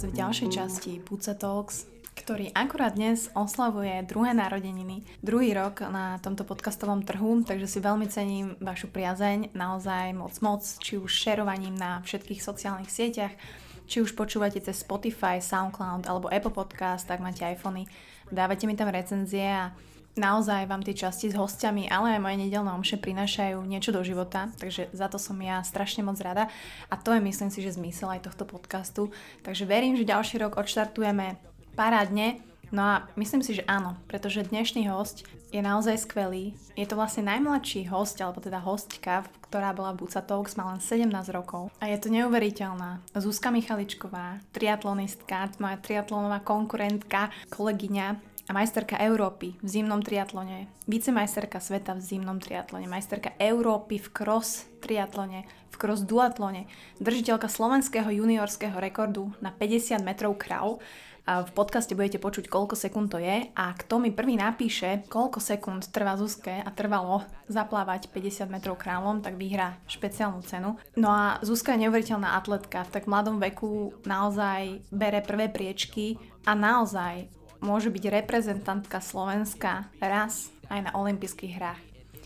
vás v ďalšej časti Puca Talks, ktorý akurát dnes oslavuje druhé narodeniny, druhý rok na tomto podcastovom trhu, takže si veľmi cením vašu priazeň, naozaj moc moc, či už šerovaním na všetkých sociálnych sieťach, či už počúvate cez Spotify, SoundCloud alebo Apple Podcast, tak máte iPhony, dávate mi tam recenzie a naozaj vám tie časti s hostiami, ale aj moje nedelné omše prinášajú niečo do života, takže za to som ja strašne moc rada a to je myslím si, že zmysel aj tohto podcastu. Takže verím, že ďalší rok odštartujeme parádne, no a myslím si, že áno, pretože dnešný host je naozaj skvelý. Je to vlastne najmladší host, alebo teda hostka, ktorá bola Buca Talks, má len 17 rokov. A je to neuveriteľná. Zuzka Michaličková, triatlonistka, moja triatlonová konkurentka, kolegyňa, a majsterka Európy v zimnom triatlone, vicemajsterka sveta v zimnom triatlone, majsterka Európy v cross triatlone, v cross duatlone, držiteľka slovenského juniorského rekordu na 50 metrov krav. V podcaste budete počuť, koľko sekúnd to je. A kto mi prvý napíše, koľko sekúnd trvá Zuzke a trvalo zaplávať 50 metrov kráľom, tak vyhrá špeciálnu cenu. No a Zuzka je neuveriteľná atletka, v tak mladom veku naozaj bere prvé priečky a naozaj môže byť reprezentantka Slovenska raz aj na olympijských hrách.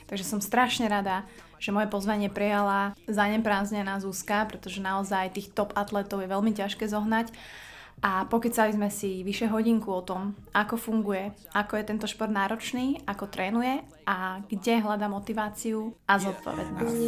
Takže som strašne rada, že moje pozvanie prijala zaneprázdnená Zuzka, pretože naozaj tých top atletov je veľmi ťažké zohnať a pokecali sme si vyše hodinku o tom, ako funguje, ako je tento šport náročný, ako trénuje a kde hľada motiváciu a zodpovednosť.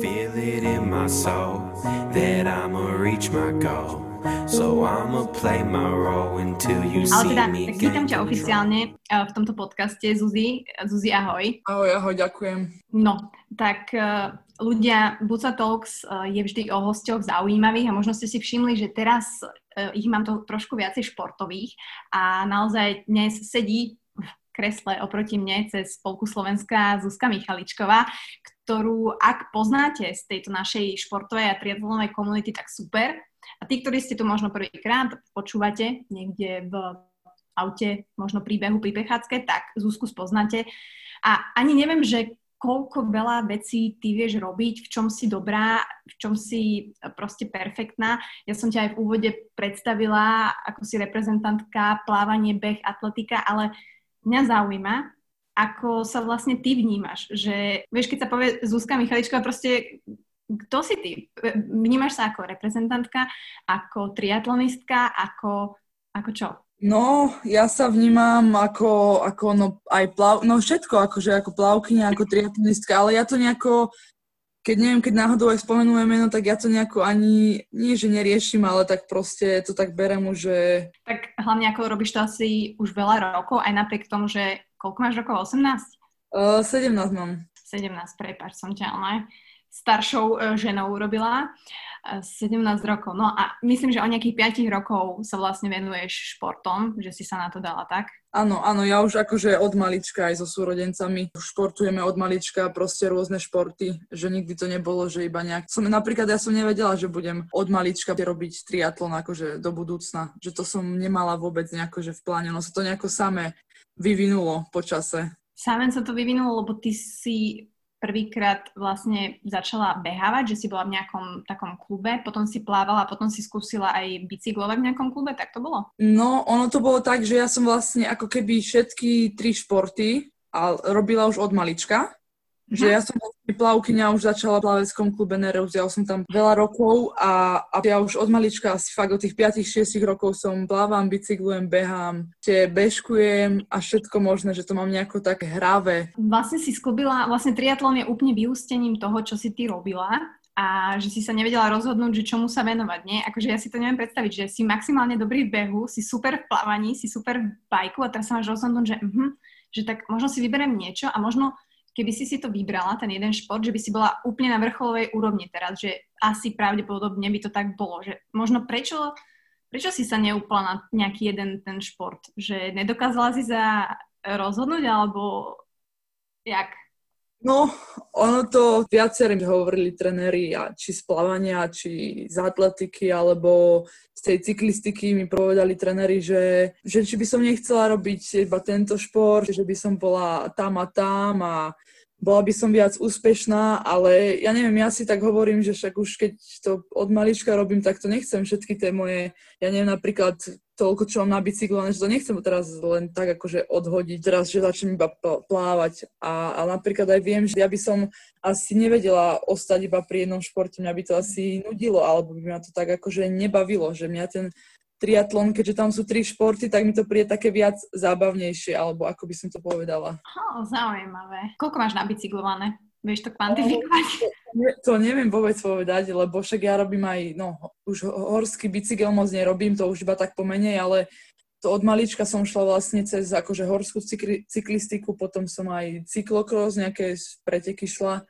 Ale teda, tak vítam ťa oficiálne eh, v tomto podcaste, Zuzi. Zuzi, ahoj. Ahoj, ahoj, ďakujem. No, tak eh, ľudia, Buca Talks eh, je vždy o hostoch zaujímavých a možno ste si všimli, že teraz E, ich mám to trošku viacej športových a naozaj dnes sedí v kresle oproti mne cez Spolku Slovenska Zuzka Michaličková, ktorú ak poznáte z tejto našej športovej a triatlonovej komunity, tak super. A tí, ktorí ste tu možno prvýkrát počúvate niekde v aute, možno príbehu pri prechádzke, tak Zuzku spoznáte. A ani neviem, že koľko veľa vecí ty vieš robiť, v čom si dobrá, v čom si e, proste perfektná. Ja som ťa aj v úvode predstavila ako si reprezentantka, plávanie, beh, atletika, ale mňa zaujíma, ako sa vlastne ty vnímaš, že vieš, keď sa povie Zuzka Michaličková, proste kto si ty? E, vnímaš sa ako reprezentantka, ako triatlonistka, ako, ako čo? No, ja sa vnímam ako, ako no, aj plav, no všetko, akože ako plavkyňa, ako triatlonistka, ale ja to nejako, keď neviem, keď náhodou aj spomenú meno, tak ja to nejako ani, nie že neriešim, ale tak proste to tak berem už, že... Tak hlavne ako robíš to asi už veľa rokov, aj napriek tomu, že koľko máš rokov? 18? Uh, 17 mám. 17, prepáč, som ťa ale staršou uh, ženou urobila. 17 rokov. No a myslím, že o nejakých 5 rokov sa vlastne venuješ športom, že si sa na to dala, tak? Áno, áno, ja už akože od malička aj so súrodencami športujeme od malička proste rôzne športy, že nikdy to nebolo, že iba nejak... Som, napríklad ja som nevedela, že budem od malička robiť triatlon akože do budúcna, že to som nemala vôbec nejako, že v pláne, no sa to nejako samé vyvinulo po čase. Samé sa to vyvinulo, lebo ty si prvýkrát vlastne začala behávať, že si bola v nejakom takom klube, potom si plávala, potom si skúsila aj bicyklovať v nejakom klube, tak to bolo? No, ono to bolo tak, že ja som vlastne ako keby všetky tri športy a robila už od malička. Že ja som plavkyňa už začala v plaveckom klube Nereus, ja som tam veľa rokov a, a ja už od malička asi fakt od tých 5-6 rokov som plávam, bicyklujem, behám, tie bežkujem a všetko možné, že to mám nejako tak hravé. Vlastne si sklubila, vlastne triatlon je úplne vyústením toho, čo si ty robila a že si sa nevedela rozhodnúť, že čomu sa venovať, nie? Akože ja si to neviem predstaviť, že si maximálne dobrý v behu, si super v plávaní, si super v bajku a teraz sa máš rozhodnúť, že, uh-huh, že tak možno si vyberiem niečo a možno keby si si to vybrala, ten jeden šport, že by si bola úplne na vrcholovej úrovni teraz, že asi pravdepodobne by to tak bolo, že možno prečo, prečo si sa neúpla na nejaký jeden ten šport, že nedokázala si sa rozhodnúť, alebo jak? No, ono to viacerí hovorili trenéri, či z plávania, či z atletiky, alebo z tej cyklistiky mi povedali trenéri, že, že či by som nechcela robiť iba tento šport, že by som bola tam a tam a bola by som viac úspešná, ale ja neviem, ja si tak hovorím, že však už keď to od malička robím, tak to nechcem všetky tie moje, ja neviem, napríklad toľko, čo mám na bicyklu, že to nechcem teraz len tak akože odhodiť, teraz, že začnem iba plávať. A, a napríklad aj viem, že ja by som asi nevedela ostať iba pri jednom športe, mňa by to asi nudilo, alebo by ma to tak akože nebavilo, že mňa ten triatlon, keďže tam sú tri športy, tak mi to príde také viac zábavnejšie, alebo ako by som to povedala. Oh, zaujímavé. Koľko máš nabicyklované? Vieš to kvantifikovať? No, to neviem vôbec povedať, lebo však ja robím aj, no, už horský bicykel moc nerobím, to už iba tak pomenej, ale to od malička som šla vlastne cez akože horskú cykli, cyklistiku, potom som aj cyklokros, nejaké preteky šla,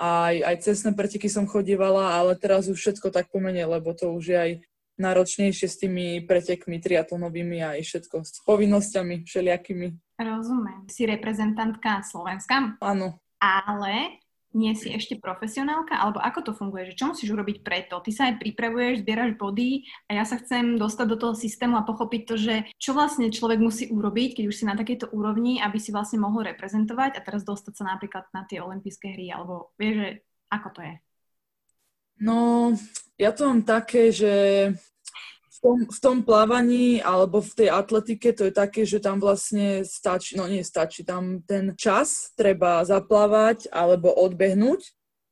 aj, aj cestné preteky som chodievala, ale teraz už všetko tak pomenie, lebo to už je aj náročnejšie s tými pretekmi triatlonovými a aj všetko s povinnosťami všelijakými. Rozumiem. Si reprezentantka Slovenska? Áno. Ale nie si ešte profesionálka? Alebo ako to funguje? Že čo musíš urobiť preto? Ty sa aj pripravuješ, zbieraš body a ja sa chcem dostať do toho systému a pochopiť to, že čo vlastne človek musí urobiť, keď už si na takejto úrovni, aby si vlastne mohol reprezentovať a teraz dostať sa napríklad na tie olympijské hry, alebo vieš, že ako to je? No, ja to mám také, že tom, v tom plávaní alebo v tej atletike to je také, že tam vlastne stačí, no nie stačí, tam ten čas treba zaplávať alebo odbehnúť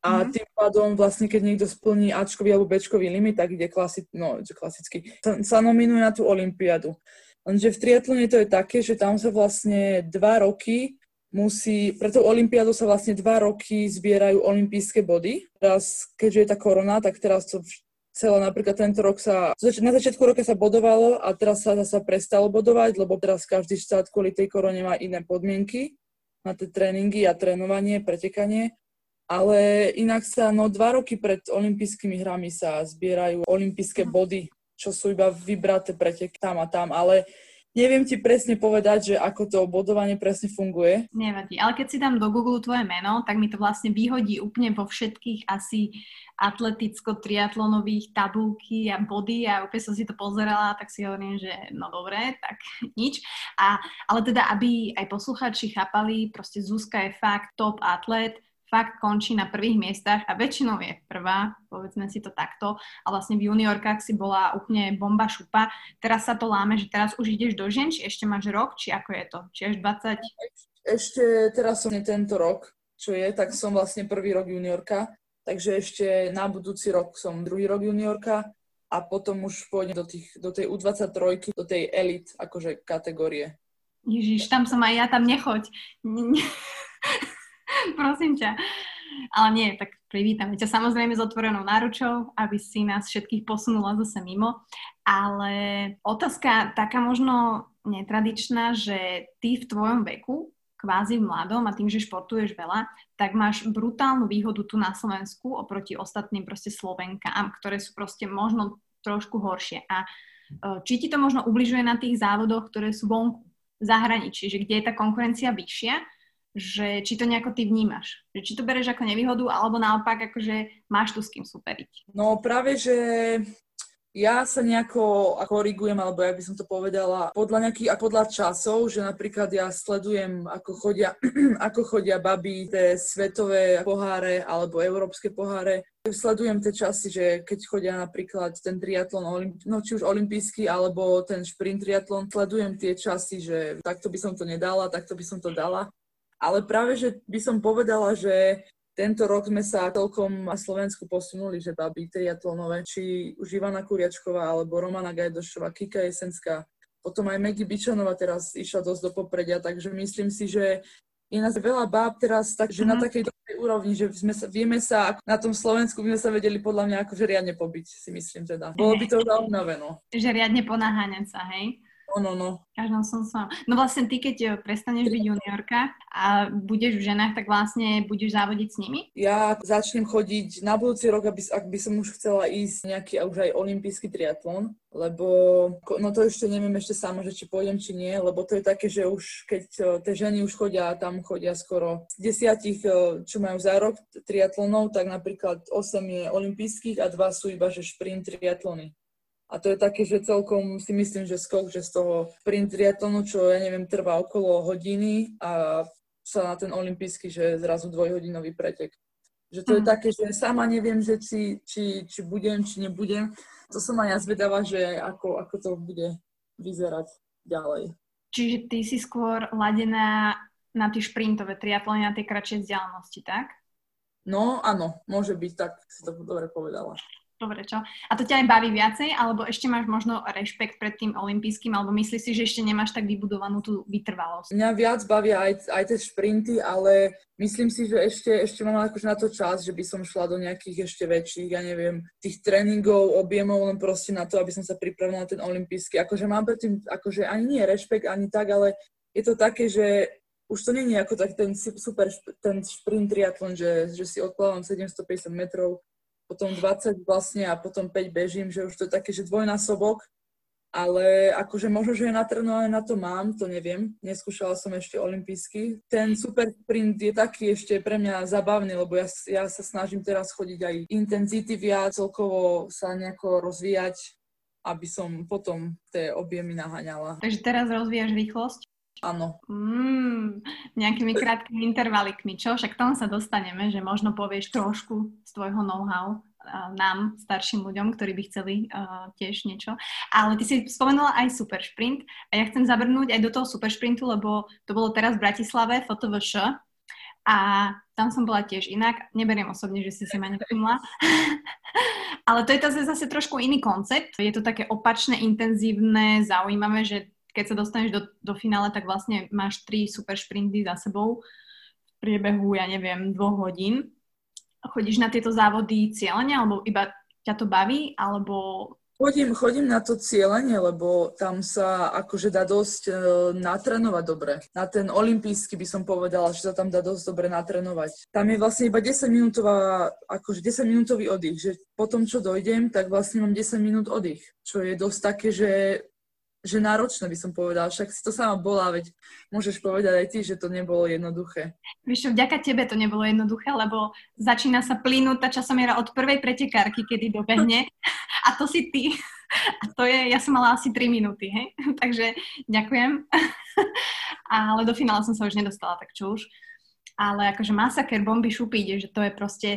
a mm-hmm. tým pádom vlastne, keď niekto splní Ačkový alebo Bčkový limit, tak ide klasi- no, klasicky, sa, nominuje na tú olympiádu. Lenže v triatlone to je také, že tam sa vlastne dva roky musí, pre tú olympiádu sa vlastne dva roky zbierajú olympijské body. Teraz, keďže je tá korona, tak teraz to celé napríklad tento rok sa, na začiatku roka sa bodovalo a teraz sa zase prestalo bodovať, lebo teraz každý štát kvôli tej korone má iné podmienky na tie tréningy a trénovanie, pretekanie. Ale inak sa, no dva roky pred olympijskými hrami sa zbierajú olympijské body, čo sú iba vybraté preteky tam a tam, ale Neviem ti presne povedať, že ako to bodovanie presne funguje. Nevadí, ale keď si dám do Google tvoje meno, tak mi to vlastne vyhodí úplne vo všetkých asi atleticko-triatlonových tabulky a body a úplne som si to pozerala, tak si hovorím, že no dobre, tak nič. A, ale teda, aby aj posluchači chápali, proste Zuzka je fakt top atlet, fakt končí na prvých miestach a väčšinou je prvá, povedzme si to takto. A vlastne v juniorkách si bola úplne bomba šupa. Teraz sa to láme, že teraz už ideš do žen, či ešte máš rok, či ako je to? Či až 20? Ešte teraz som tento rok, čo je, tak som vlastne prvý rok juniorka. Takže ešte na budúci rok som druhý rok juniorka a potom už pôjdem do, tých, do tej U23, do tej elit akože kategórie. Ježiš, tam som aj ja, tam nechoď. Prosím ťa. Ale nie, tak privítame ťa samozrejme s otvorenou náručou, aby si nás všetkých posunula zase mimo. Ale otázka taká možno netradičná, že ty v tvojom veku, kvázi mladom a tým, že športuješ veľa, tak máš brutálnu výhodu tu na Slovensku oproti ostatným proste Slovenkám, ktoré sú proste možno trošku horšie. A e, či ti to možno ubližuje na tých závodoch, ktoré sú vonku, v zahraničí, že kde je tá konkurencia vyššia, že či to nejako ty vnímaš. Že či to bereš ako nevýhodu, alebo naopak akože máš tu s kým superiť. No práve, že ja sa nejako korigujem, alebo ja by som to povedala, podľa nejakých, a podľa časov, že napríklad ja sledujem, ako chodia, ako chodia baby, tie svetové poháre alebo európske poháre. Sledujem tie časy, že keď chodia napríklad ten triatlon, no či už olimpijský, alebo ten šprint triatlon, sledujem tie časy, že takto by som to nedala, takto by som to dala. Ale práve, že by som povedala, že tento rok sme sa celkom na Slovensku posunuli, že baby triatlonové, či už Ivana Kuriačková, alebo Romana Gajdošová, Kika Jesenská, potom aj Megy Bičanová teraz išla dosť do popredia, takže myslím si, že je nás veľa báb teraz, takže mm-hmm. na mhm. takej dobrej úrovni, že sme sa, vieme sa, na tom Slovensku by sme sa vedeli podľa mňa akože riadne pobiť, si myslím teda. Bolo by to zaujímavé, no. Že riadne ponáháňať sa, hej? No, no, no. Každom som sa. No vlastne ty, keď eh, prestaneš byť juniorka a budeš v ženách, tak vlastne budeš závodiť s nimi? Ja začnem chodiť na budúci rok, aby, ak by som už chcela ísť nejaký už aj olimpijský triatlon, lebo no to ešte neviem ešte sama, že či pôjdem, či nie, lebo to je také, že už keď eh, tie ženy už chodia, tam chodia skoro z desiatich, eh, čo majú za rok triatlonov, tak napríklad 8 je olimpijských a dva sú iba, že šprint triatlony. A to je také, že celkom si myslím, že skok, že z toho sprint triatlonu, čo ja neviem, trvá okolo hodiny a sa na ten olimpijský, že zrazu dvojhodinový pretek. Že to mm. je mhm. také, že sama neviem, že či, či, či budem, či nebudem. To som aj ja zvedavá, že ako, ako to bude vyzerať ďalej. Čiže ty si skôr ladená na tie šprintové triatlony, na tie kratšie vzdialenosti, tak? No, áno, môže byť, tak si to dobre povedala. Dobre, čo? A to ťa aj baví viacej, alebo ešte máš možno rešpekt pred tým olympijským, alebo myslíš si, že ešte nemáš tak vybudovanú tú vytrvalosť? Mňa viac bavia aj, aj tie šprinty, ale myslím si, že ešte, ešte mám akože na to čas, že by som šla do nejakých ešte väčších, ja neviem, tých tréningov, objemov, len proste na to, aby som sa pripravila na ten olympijský. Akože mám predtým, akože ani nie rešpekt, ani tak, ale je to také, že už to není ako tak ten super, ten šprint triatlon, že, že si odplávam 750 metrov, potom 20 vlastne a potom 5 bežím, že už to je také, že dvojnásobok, ale akože možno, že natrenované na to mám, to neviem. Neskúšala som ešte olimpijský. Ten super sprint je taký ešte pre mňa zabavný, lebo ja, ja sa snažím teraz chodiť aj intenzity viac, celkovo sa nejako rozvíjať, aby som potom tie objemy naháňala. Takže teraz rozvíjaš rýchlosť? Áno. Mm, nejakými krátkými intervalikmi, čo? Však tomu sa dostaneme, že možno povieš trošku z tvojho know-how nám, starším ľuďom, ktorí by chceli uh, tiež niečo. Ale ty si spomenula aj super sprint a ja chcem zabrnúť aj do toho super sprintu, lebo to bolo teraz v Bratislave, FOTVŠ, a tam som bola tiež inak. Neberiem osobne, že si si ma nevšimla. Ale to je to zase trošku iný koncept. Je to také opačné, intenzívne, zaujímavé, že keď sa dostaneš do, do finále, tak vlastne máš tri super šprinty za sebou v priebehu, ja neviem, dvoch hodín. Chodíš na tieto závody cieľene, alebo iba ťa to baví, alebo Chodím, chodím na to cieľenie, lebo tam sa akože dá dosť e, natrenovať dobre. Na ten olimpijský by som povedala, že sa tam dá dosť dobre natrenovať. Tam je vlastne iba 10 minútová, akože 10 minútový oddych, že potom, čo dojdem, tak vlastne mám 10 minút oddych, čo je dosť také, že že náročné by som povedala, však si to sama bola, veď môžeš povedať aj ty, že to nebolo jednoduché. Vieš čo, vďaka tebe to nebolo jednoduché, lebo začína sa plynúť tá časomiera od prvej pretekárky, kedy dobehne a to si ty. A to je, ja som mala asi 3 minúty, hej? Takže ďakujem. Ale do finále som sa už nedostala, tak čo už ale akože masaker, bomby, šupy ide, že to je proste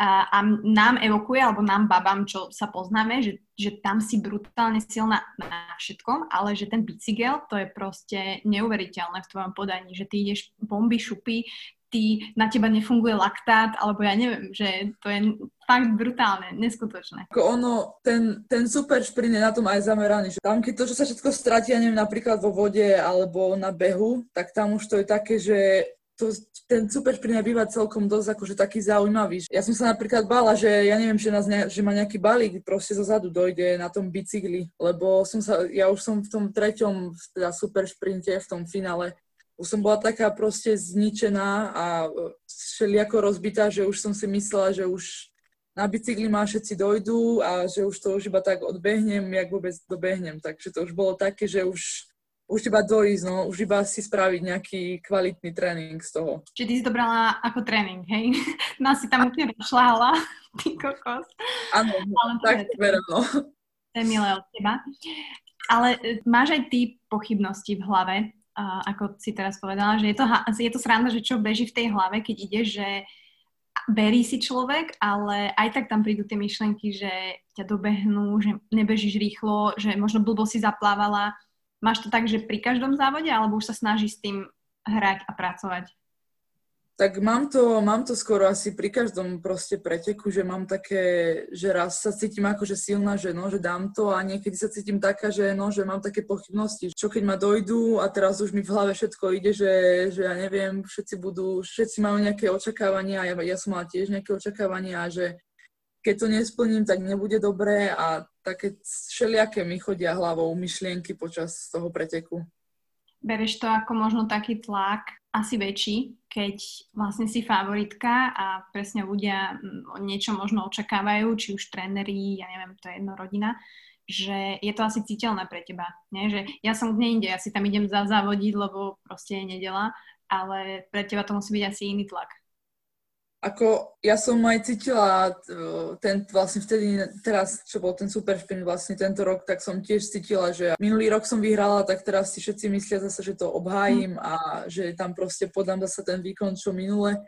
a, a nám evokuje, alebo nám babám, čo sa poznáme, že, že tam si brutálne silná na všetkom, ale že ten bicykel, to je proste neuveriteľné v tvojom podaní, že ty ideš bomby, šupy, ty, na teba nefunguje laktát, alebo ja neviem, že to je fakt brutálne, neskutočné. Ako ono, ten, ten super šprint je na tom aj zameraný, že tam keď to, čo sa všetko stratí, ja neviem, napríklad vo vode alebo na behu, tak tam už to je také, že to, ten super sprint býva celkom dosť akože taký zaujímavý. Ja som sa napríklad bála, že ja neviem, že, nás ne, že ma nejaký balík proste zo zadu dojde na tom bicykli, lebo som sa, ja už som v tom treťom teda super sprinte, v tom finále, už som bola taká proste zničená a všelijako rozbitá, že už som si myslela, že už na bicykli ma všetci dojdú a že už to už iba tak odbehnem, jak vôbec dobehnem. Takže to už bolo také, že už už iba dojsť, no, už iba si spraviť nejaký kvalitný tréning z toho. Čiže ty si to brala ako tréning, hej? Nás si tam úplne šláhala, ty kokos. Áno, tak verím, no. To je milé od teba. Ale e, máš aj ty pochybnosti v hlave, ako si teraz povedala, že je to, je to sranda, že čo beží v tej hlave, keď ide, že berí si človek, ale aj tak tam prídu tie myšlenky, že ťa dobehnú, že nebežíš rýchlo, že možno blbo si zaplávala, Máš to tak, že pri každom závode, alebo už sa snaží s tým hrať a pracovať? Tak mám to, mám to skoro asi pri každom proste preteku, že mám také, že raz sa cítim ako, že silná, že no, že dám to a niekedy sa cítim taká, že no, že mám také pochybnosti, čo keď ma dojdú a teraz už mi v hlave všetko ide, že, že ja neviem, všetci budú, všetci majú nejaké očakávania ja, ja som mala tiež nejaké očakávania že keď to nesplním, tak nebude dobré a také všelijaké mi chodia hlavou myšlienky počas toho preteku. Bereš to ako možno taký tlak asi väčší, keď vlastne si favoritka a presne ľudia mm, niečo možno očakávajú, či už tréneri, ja neviem, to je jedno rodina, že je to asi citeľné pre teba. Nie? Že ja som kde inde, ja si tam idem závodiť, lebo proste je nedela, ale pre teba to musí byť asi iný tlak. Ako ja som aj cítila ten vlastne vtedy, teraz, čo bol ten super šprint vlastne tento rok, tak som tiež cítila, že minulý rok som vyhrala, tak teraz si všetci myslia zase, že to obhájim a že tam proste podám zase ten výkon, čo minule.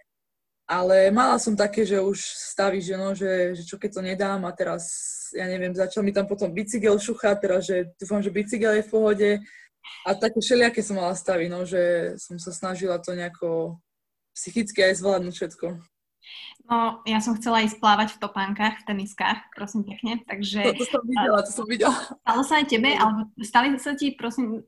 Ale mala som také, že už staví, že no, že, že čo keď to nedám a teraz, ja neviem, začal mi tam potom bicykel šuchať, teraz, že dúfam, že bicykel je v pohode a také všelijaké som mala stavy, no, že som sa snažila to nejako psychicky aj zvládnuť všetko. No, ja som chcela ísť plávať v topánkach, v teniskách, prosím pekne, takže... To, to som videla, to som videla. Stalo sa aj tebe, alebo stali sa ti, prosím,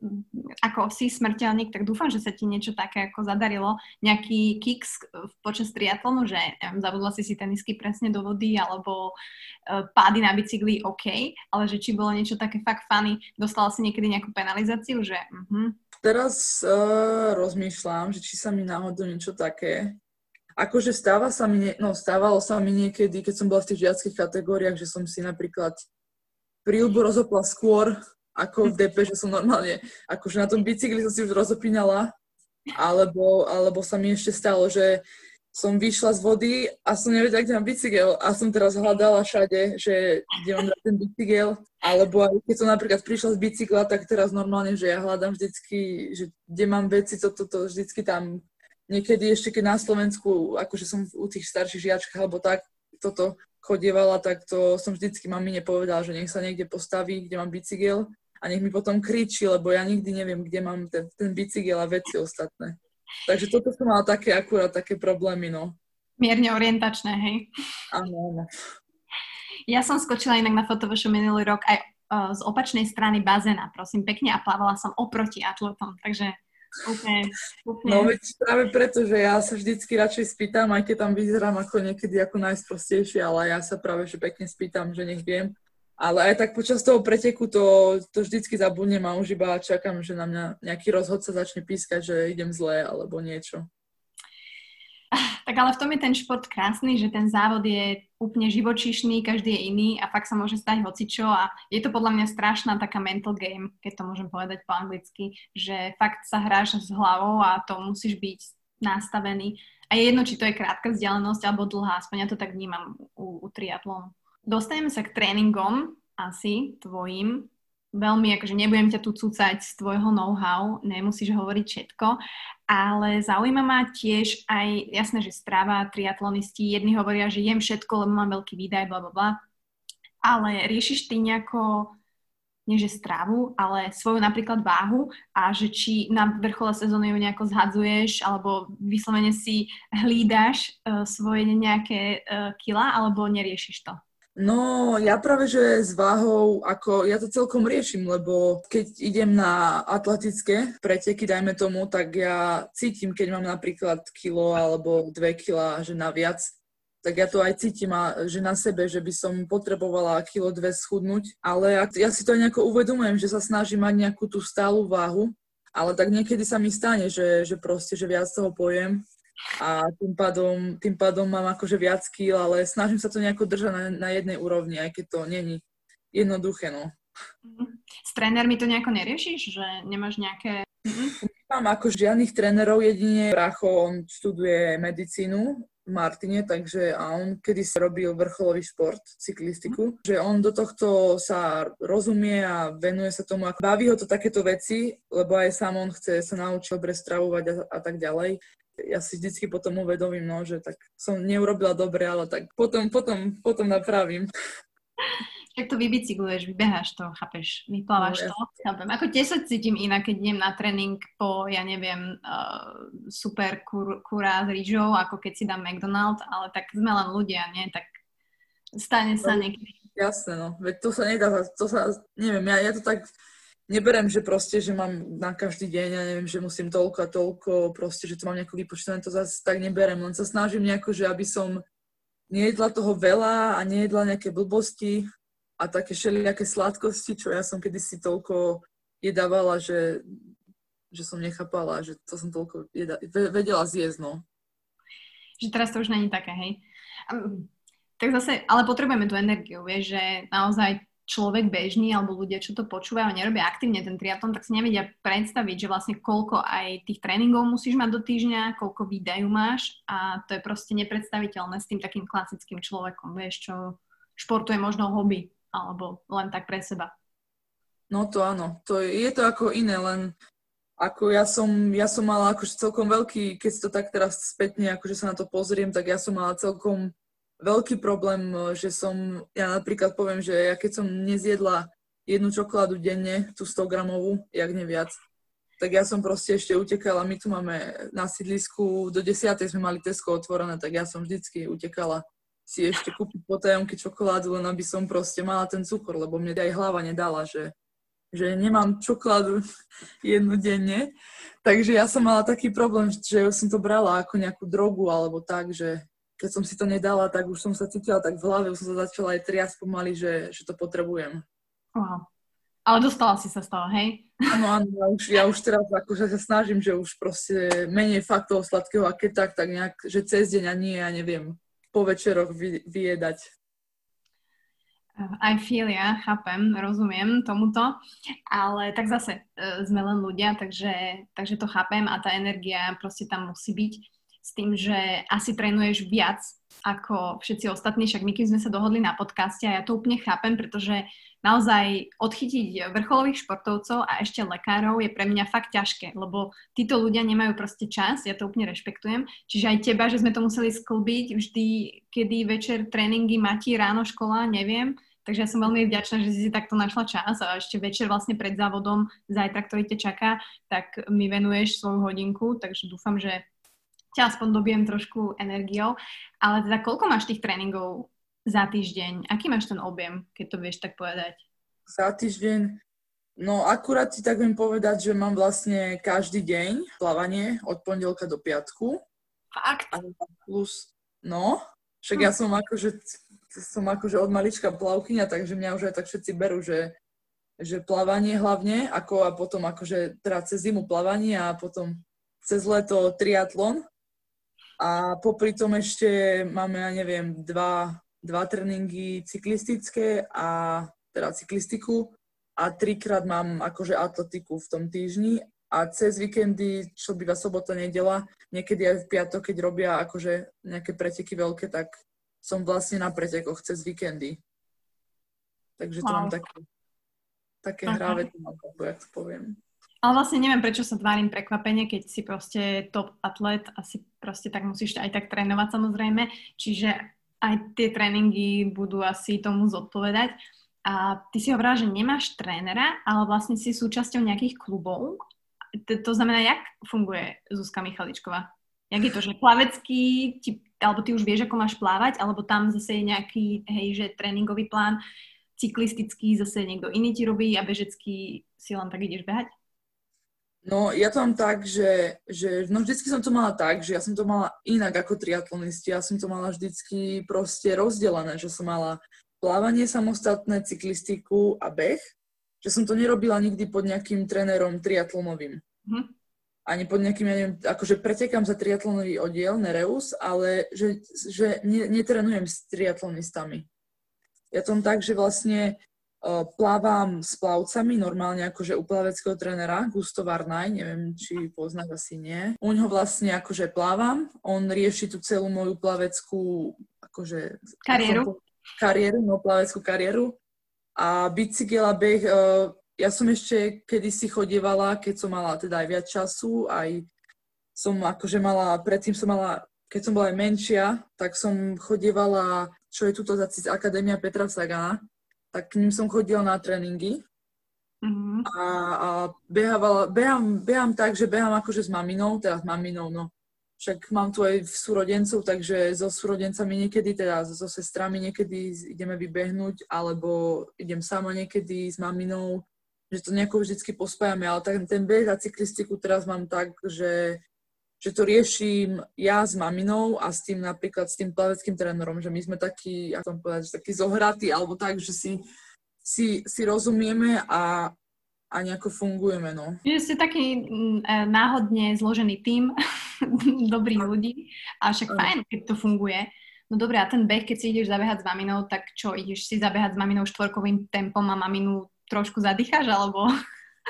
ako si smrteľník, tak dúfam, že sa ti niečo také ako zadarilo, nejaký kicks počas triatlonu, že neviem, zabudla si si tenisky presne do vody, alebo uh, pády na bicykli, OK, ale že či bolo niečo také fakt funny, dostala si niekedy nejakú penalizáciu, že... Uh-huh. Teraz uh, rozmýšľam, že či sa mi náhodou niečo také Akože stáva sa mi, no stávalo sa mi niekedy, keď som bola v tých žiackých kategóriách, že som si napríklad príľbu rozopla skôr ako v DP, že som normálne, akože na tom bicykli som si už rozopínala, alebo, alebo sa mi ešte stalo, že som vyšla z vody a som nevedela, kde mám bicykel. A som teraz hľadala všade, že kde mám ten bicykel, alebo aj keď som napríklad prišla z bicykla, tak teraz normálne, že ja hľadám vždycky, že kde mám veci, toto to, to vždycky tam niekedy ešte keď na Slovensku, akože som u tých starších žiačkách alebo tak, toto chodievala, tak to som vždycky mami nepovedala, že nech sa niekde postaví, kde mám bicykel a nech mi potom kričí, lebo ja nikdy neviem, kde mám ten, ten bicykel a veci ostatné. Takže toto som mala také akurát také problémy, no. Mierne orientačné, hej? Áno, áno. Ja som skočila inak na fotovošu minulý rok aj uh, z opačnej strany bazéna, prosím, pekne a plávala som oproti atletom, takže Okay, okay. No veď práve preto, že ja sa vždycky radšej spýtam, aj keď tam vyzerám ako niekedy ako najsprostejšie, ale ja sa práve že pekne spýtam, že nech viem. Ale aj tak počas toho preteku to, to vždycky zabudnem a už iba čakám, že na mňa nejaký rozhodca začne pískať, že idem zle alebo niečo. Tak ale v tom je ten šport krásny, že ten závod je úplne živočíšny, každý je iný a fakt sa môže stať hocičo a je to podľa mňa strašná taká mental game, keď to môžem povedať po anglicky, že fakt sa hráš s hlavou a to musíš byť nastavený. A je jedno, či to je krátka vzdialenosť alebo dlhá, aspoň ja to tak vnímam u, u triatlonu. Dostaneme sa k tréningom, asi tvojim, veľmi, akože nebudem ťa tu cúcať z tvojho know-how, nemusíš hovoriť všetko, ale zaujíma ma tiež aj, jasné, že strava, triatlonisti, jedni hovoria, že jem všetko, lebo mám veľký výdaj, bla, bla, bla. Ale riešiš ty nejako, nie že stravu, ale svoju napríklad váhu a že či na vrchole sezóny ju nejako zhadzuješ alebo vyslovene si hlídaš uh, svoje nejaké uh, kila alebo neriešiš to? No, ja práve, že s váhou, ako ja to celkom riešim, lebo keď idem na atletické preteky, dajme tomu, tak ja cítim, keď mám napríklad kilo alebo dve kila, že naviac, tak ja to aj cítim, a, že na sebe, že by som potrebovala kilo dve schudnúť, ale ja si to nejako uvedomujem, že sa snažím mať nejakú tú stálu váhu, ale tak niekedy sa mi stane, že, že proste, že viac toho pojem a tým pádom, tým pádom mám akože viac kýl, ale snažím sa to nejako držať na, na jednej úrovni, aj keď to není jednoduché, no. Mhm. S trénermi to nejako neriešiš, že nemáš nejaké... Mhm. Mám ako žiadnych trénerov, jedine Bracho, on študuje medicínu v Martine, takže a on kedy sa robil vrcholový šport, cyklistiku, že on do tohto sa rozumie a venuje sa tomu, ako baví ho to takéto veci, lebo aj sám on chce sa naučiť dobre stravovať a, a tak ďalej ja si vždycky potom uvedomím, no, že tak som neurobila dobre, ale tak potom, potom, potom napravím. Tak to vybicykluješ, vybeháš to, chápeš, vyplávaš no, to, chápem. Ako tiež sa cítim inak, keď idem na tréning po, ja neviem, uh, super kur, kurá s rýžou, ako keď si dám McDonald's, ale tak sme len ľudia, nie? Tak stane sa no, niekedy. Jasné, no. Veď to sa nedá, to sa, neviem, ja, ja to tak neberem, že proste, že mám na každý deň, ja neviem, že musím toľko a toľko, proste, že to mám nejako vypočítané, to zase tak neberem, len sa snažím nejako, že aby som nejedla toho veľa a nejedla nejaké blbosti a také všelijaké sladkosti, čo ja som kedysi toľko jedávala, že, že som nechápala, že to som toľko jeda, vedela zjesť, no. Že teraz to už není také, hej. tak zase, ale potrebujeme tú energiu, vieš, že naozaj človek bežný alebo ľudia, čo to počúvajú a nerobia aktívne ten triatlon, tak si nevedia predstaviť, že vlastne koľko aj tých tréningov musíš mať do týždňa, koľko výdajú máš a to je proste nepredstaviteľné s tým takým klasickým človekom, vieš, čo športuje možno hobby alebo len tak pre seba. No to áno, to je, je to ako iné, len ako ja som, ja som mala akože celkom veľký, keď si to tak teraz spätne akože sa na to pozriem, tak ja som mala celkom veľký problém, že som, ja napríklad poviem, že ja keď som nezjedla jednu čokoládu denne, tú 100 gramovú, jak neviac, tak ja som proste ešte utekala, my tu máme na sídlisku, do 10. sme mali Tesco otvorené, tak ja som vždycky utekala si ešte kúpiť potajomky čokoládu, len aby som proste mala ten cukor, lebo mne aj hlava nedala, že, že nemám čokoládu jednu denne. Takže ja som mala taký problém, že som to brala ako nejakú drogu alebo tak, že keď som si to nedala, tak už som sa cítila tak v hlave, už som sa začala aj triasť pomaly, že, že to potrebujem. Wow. Ale dostala si sa z toho, hej? Áno, áno, ja už, ja už teraz akože sa snažím, že už proste menej faktov sladkého a keď tak, tak nejak, že cez deň a nie, ja neviem, po večeroch vy, vyjedať. I feel, ja chápem, rozumiem tomuto, ale tak zase uh, sme len ľudia, takže, takže to chápem a tá energia proste tam musí byť s tým, že asi trénuješ viac ako všetci ostatní, však my keď sme sa dohodli na podcaste a ja to úplne chápem, pretože naozaj odchytiť vrcholových športovcov a ešte lekárov je pre mňa fakt ťažké, lebo títo ľudia nemajú proste čas, ja to úplne rešpektujem, čiže aj teba, že sme to museli sklbiť vždy, kedy večer tréningy, máte ráno škola, neviem, Takže ja som veľmi vďačná, že si takto našla čas a ešte večer vlastne pred závodom zajtra, ktorý ťa čaká, tak mi venuješ svoju hodinku, takže dúfam, že ťa aspoň dobijem trošku energiou. Ale teda koľko máš tých tréningov za týždeň? Aký máš ten objem, keď to vieš tak povedať? Za týždeň? No akurát ti tak viem povedať, že mám vlastne každý deň plávanie od pondelka do piatku. Fakt? A plus, no, však hm. ja som akože, som akože od malička plavkyňa, takže mňa už aj tak všetci berú, že, že plávanie hlavne, ako a potom akože teda cez zimu plávanie a potom cez leto triatlon. A popri tom ešte máme, ja neviem, dva, dva tréningy cyklistické a teda cyklistiku a trikrát mám akože atletiku v tom týždni a cez víkendy, čo býva sobota, nedela, niekedy aj v piatok, keď robia akože nejaké preteky veľké, tak som vlastne na pretekoch cez víkendy. Takže to wow. mám také, také hráve, to jak to poviem. Ale vlastne neviem, prečo sa tvárim prekvapenie, keď si proste top atlet si proste tak musíš aj tak trénovať samozrejme. Čiže aj tie tréningy budú asi tomu zodpovedať. A ty si hovorila, že nemáš trénera, ale vlastne si súčasťou nejakých klubov. To znamená, jak funguje Zuzka Michaličková? Jak je to, že plavecký, ti, alebo ty už vieš, ako máš plávať, alebo tam zase je nejaký, hej, že tréningový plán, cyklistický zase niekto iný ti robí a bežecký si len tak ideš behať? No, ja to mám tak, že, že no vždycky som to mala tak, že ja som to mala inak ako triatlonisti. Ja som to mala vždycky proste rozdelené, že som mala plávanie samostatné, cyklistiku a beh. Že som to nerobila nikdy pod nejakým trénerom triatlonovým. Hm. Ani pod nejakým, ja neviem, akože pretekám za triatlonový oddiel, Nereus, ale že, že netrenujem s triatlonistami. Ja tom tak, že vlastne plávam s plavcami, normálne akože u plaveckého trénera, Gusto Varnaj, neviem, či poznáš, asi nie. U ňoho vlastne akože plávam, on rieši tú celú moju plaveckú akože... Kariéru? Kariéru, no plaveckú kariéru. A bicykel a beh, ja som ešte kedysi chodievala, keď som mala teda aj viac času, aj som akože mala, predtým som mala, keď som bola aj menšia, tak som chodievala, čo je tuto za Akadémia Petra Sagana, tak k ním som chodila na tréningy. Mm-hmm. A, a behávala, behám, behám tak, že behám akože s maminou, teda s maminou, no. Však mám tu aj súrodencov, takže so súrodencami niekedy, teda so sestrami niekedy ideme vybehnúť, alebo idem sama niekedy s maminou, že to nejako vždycky pospájame, ale tak, ten beh a cyklistiku teraz mám tak, že, že to riešim ja s maminou a s tým napríklad s tým plaveckým trénerom, že my sme takí, ako povedať, takí zohratí, alebo tak, že si, si, si rozumieme a a nejako fungujeme, no. Že ste taký mm, e, náhodne zložený tým dobrých ľudí a však fajn, keď to funguje. No dobré, a ten beh, keď si ideš zabehať s maminou, tak čo, ideš si zabehať s maminou štvorkovým tempom a maminu trošku zadýcháš, alebo...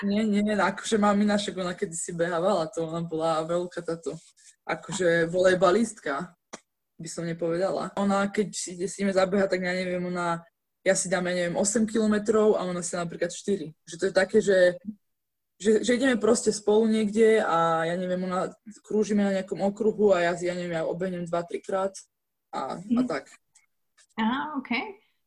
Nie, nie, akože mamina však ona kedy si behávala, to ona bola veľká táto, akože volejbalistka, by som nepovedala. Ona, keď si ide s nimi zabehať, tak ja neviem, ona, ja si dám, ja neviem, 8 kilometrov a ona si napríklad 4. Že to je také, že že, že ideme proste spolu niekde a ja neviem, ona, krúžime na nejakom okruhu a ja, ja neviem, ja obehnem 2-3 krát a, a mhm. tak. Á, OK.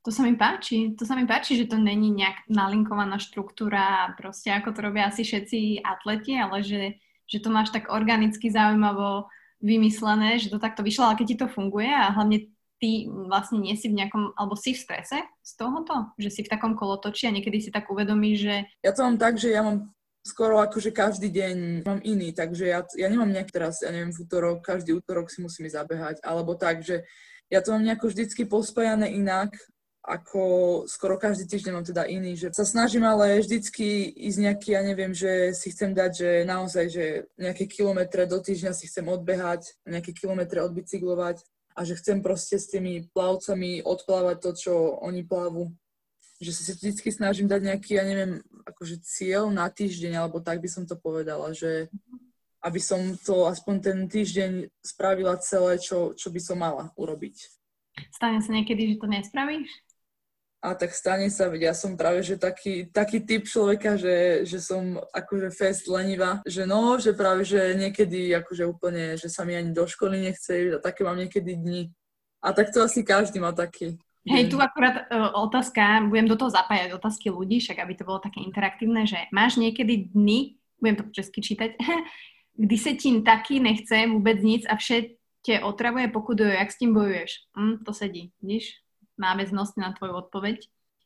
To sa mi páči. To sa mi páči, že to není nejak nalinkovaná štruktúra, proste ako to robia asi všetci atleti, ale že, že to máš tak organicky zaujímavo vymyslené, že to takto vyšlo, ale keď ti to funguje a hlavne ty vlastne nie si v nejakom, alebo si v strese z tohoto? Že si v takom kolotoči a niekedy si tak uvedomíš, že... Ja to mám tak, že ja mám skoro akože každý deň mám iný, takže ja, ja nemám nejak teraz, ja neviem, v útorok, každý útorok si musím zabehať, alebo tak, že ja to mám nejako vždycky pospájané inak, ako skoro každý týždeň mám teda iný, že sa snažím ale vždycky ísť nejaký, ja neviem, že si chcem dať, že naozaj, že nejaké kilometre do týždňa si chcem odbehať, nejaké kilometre odbicyklovať a že chcem proste s tými plavcami odplávať to, čo oni plávu že si vždy snažím dať nejaký, ja neviem, akože cieľ na týždeň, alebo tak by som to povedala, že aby som to aspoň ten týždeň spravila celé, čo, čo by som mala urobiť. Stane sa niekedy, že to nespravíš? A tak stane sa, veď ja som práve, že taký, taký typ človeka, že, že som akože fest lenivá, že no, že práve, že niekedy akože úplne, že sa mi ani do školy nechce, a také mám niekedy dni. A tak to asi každý má taký. Hej, tu akurát uh, otázka, budem do toho zapájať otázky ľudí, však aby to bolo také interaktívne, že máš niekedy dny, budem to po česky čítať, kdy se ti taky nechce vůbec nic a vše tě otravuje, pokud jak s tím bojuješ? Hm, to sedí, vidíš? Náväznosť na tvoju odpoveď.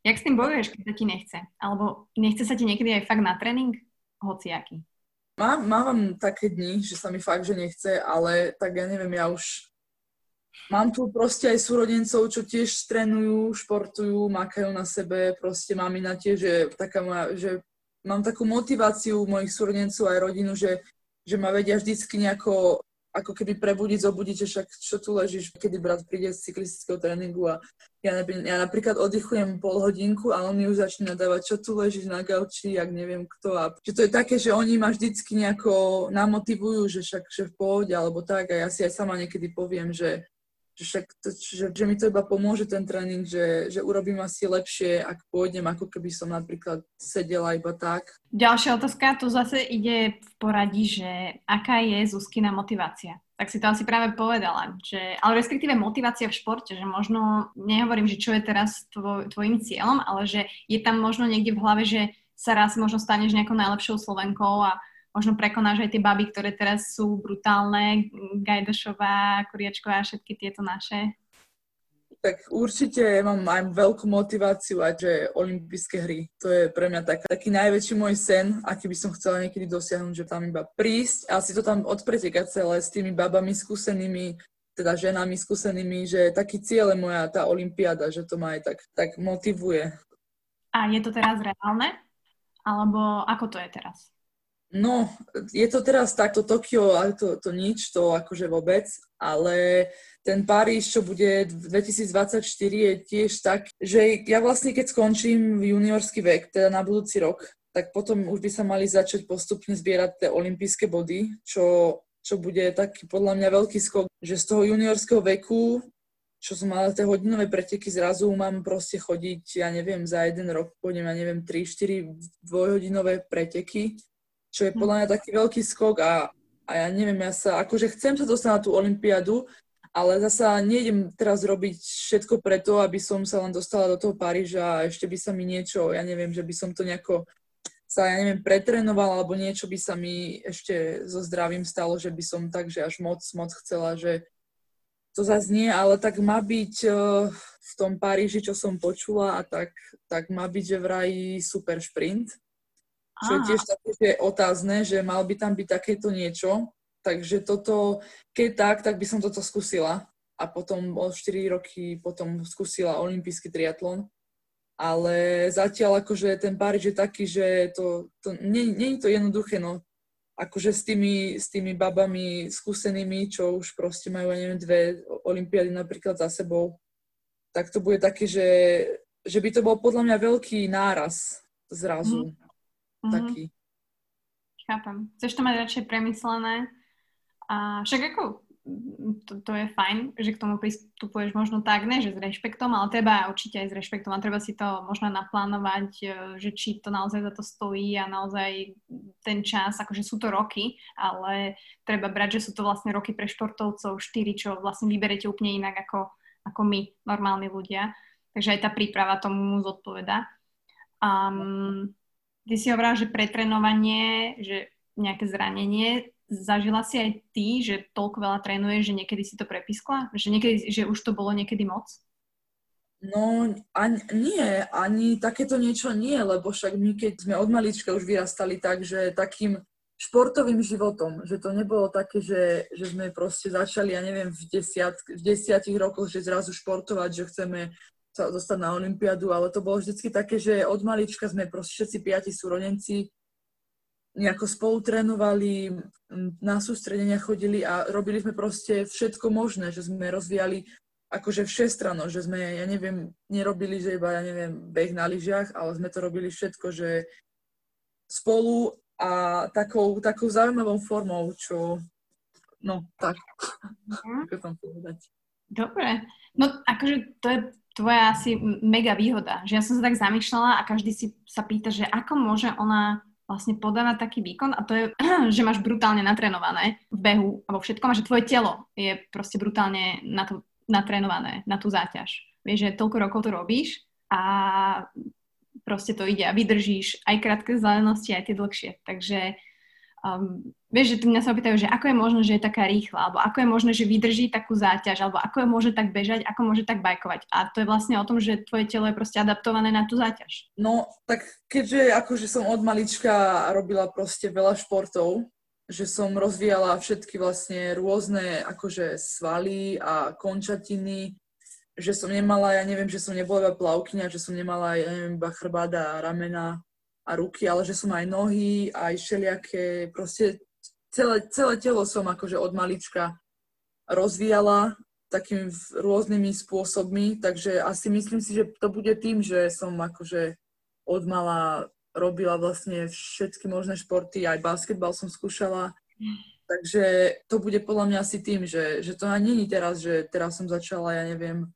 Jak s tým bojuješ, keď sa ti nechce? Alebo nechce sa ti niekedy aj fakt na tréning? Hociaký. Mám, mám také dni, že sa mi fakt, že nechce, ale tak ja neviem, ja už Mám tu proste aj súrodencov, čo tiež trénujú, športujú, makajú na sebe, proste mám na tie, že, taká moja, že mám takú motiváciu mojich súrodencov aj rodinu, že, že ma vedia vždycky nejako ako keby prebudiť, zobudiť, že však čo tu ležíš, kedy brat príde z cyklistického tréningu a ja, ja napríklad oddychujem pol hodinku a on mi už začne nadávať, čo tu ležíš na gauči, ak neviem kto. A že to je také, že oni ma vždycky nejako namotivujú, že však že v pohode alebo tak a ja si aj sama niekedy poviem, že že však to, že, že mi to iba pomôže ten tréning, že, že urobím asi lepšie, ak pôjdem, ako keby som napríklad sedela iba tak. Ďalšia otázka, to zase ide v poradí, že aká je Zuzkina motivácia? Tak si to asi práve povedala, že, ale respektíve motivácia v športe, že možno, nehovorím, že čo je teraz tvoj, tvojim cieľom, ale že je tam možno niekde v hlave, že sa raz možno staneš nejakou najlepšou Slovenkou a možno prekonáš aj tie baby, ktoré teraz sú brutálne, Gajdošová, Kuriačková, všetky tieto naše? Tak určite mám aj veľkú motiváciu a že olympijské hry. To je pre mňa tak, taký najväčší môj sen, aký by som chcela niekedy dosiahnuť, že tam iba prísť a si to tam odpretekať celé s tými babami skúsenými, teda ženami skúsenými, že taký cieľ je moja tá olympiáda, že to ma aj tak, tak motivuje. A je to teraz reálne? Alebo ako to je teraz? No, je to teraz takto Tokio, ale to, to nič, to akože vôbec, ale ten Paríž, čo bude 2024, je tiež tak, že ja vlastne keď skončím juniorský vek, teda na budúci rok, tak potom už by sa mali začať postupne zbierať tie olympijské body, čo, čo bude taký podľa mňa veľký skok, že z toho juniorského veku, čo som mala tie hodinové preteky, zrazu mám proste chodiť, ja neviem, za jeden rok pôjdem, ja neviem, 3-4 dvojhodinové preteky, čo je podľa mňa taký veľký skok a, a ja neviem, ja sa, akože chcem sa dostať na tú olympiádu, ale zasa nejdem teraz robiť všetko preto, aby som sa len dostala do toho Paríža a ešte by sa mi niečo, ja neviem, že by som to nejako sa, ja neviem, pretrénovala, alebo niečo by sa mi ešte so zdravím stalo, že by som tak, že až moc, moc chcela, že to zase nie, ale tak má byť uh, v tom Paríži, čo som počula, a tak, tak má byť, že vraj super šprint, čo je tiež také že otázne, že mal by tam byť takéto niečo. Takže toto, keď tak, tak by som toto skúsila. A potom o 4 roky potom skúsila olimpijský triatlon. Ale zatiaľ akože ten Paríž je taký, že to, to je to jednoduché, no. akože s tými, s tými babami skúsenými, čo už proste majú, ja neviem, dve olimpiády napríklad za sebou, tak to bude také, že, že by to bol podľa mňa veľký náraz zrazu. Mm. Taký. Chápem. Chceš to mať radšej premyslené. A však ako to, to je fajn, že k tomu pristupuješ možno tak, ne, že s rešpektom, ale treba určite aj s rešpektom a treba si to možno naplánovať, e, že či to naozaj za to stojí a naozaj ten čas, akože sú to roky, ale treba brať, že sú to vlastne roky pre športovcov, štyri, čo vlastne vyberete úplne inak ako, ako my, normálni ľudia. Takže aj tá príprava tomu zodpoveda. Um, ty si hovorila, že pretrenovanie, že nejaké zranenie, zažila si aj ty, že toľko veľa trénuješ, že niekedy si to prepiskla? Že, niekedy, že už to bolo niekedy moc? No, ani, nie, ani takéto niečo nie, lebo však my, keď sme od malička už vyrastali tak, že takým športovým životom, že to nebolo také, že, že sme proste začali, ja neviem, v, desiat, v desiatich rokoch, že zrazu športovať, že chceme sa dostať na Olympiádu, ale to bolo vždycky také, že od malička sme proste všetci piati súrodenci, nejako spolu trénovali, na sústredenia chodili a robili sme proste všetko možné, že sme rozvíjali akože všestrano, že sme, ja neviem, nerobili, že iba, ja neviem, beh na lyžiach, ale sme to robili všetko, že spolu a takou, takou zaujímavou formou, čo, no, tak, mm. ako tam povedať. Dobre, no akože to je tvoja asi mega výhoda, že ja som sa tak zamýšľala a každý si sa pýta, že ako môže ona vlastne podávať taký výkon a to je, že máš brutálne natrénované v behu a vo všetkom a že tvoje telo je proste brutálne na to, natrénované, na tú záťaž. Vieš, že toľko rokov to robíš a proste to ide a vydržíš aj krátke vzdialenosti, aj tie dlhšie. Takže um, vieš, že tu mňa sa opýtajú, že ako je možné, že je taká rýchla, alebo ako je možné, že vydrží takú záťaž, alebo ako je môže tak bežať, ako môže tak bajkovať. A to je vlastne o tom, že tvoje telo je proste adaptované na tú záťaž. No, tak keďže akože som od malička robila proste veľa športov, že som rozvíjala všetky vlastne rôzne akože svaly a končatiny, že som nemala, ja neviem, že som nebola iba plavkyňa, že som nemala, ja neviem, iba chrbáda a ramena, a ruky, ale že som aj nohy, aj všelijaké, proste celé, celé telo som akože od malička rozvíjala takými rôznymi spôsobmi, takže asi myslím si, že to bude tým, že som akože od mala robila vlastne všetky možné športy, aj basketbal som skúšala, takže to bude podľa mňa asi tým, že, že to ani není teraz, že teraz som začala, ja neviem,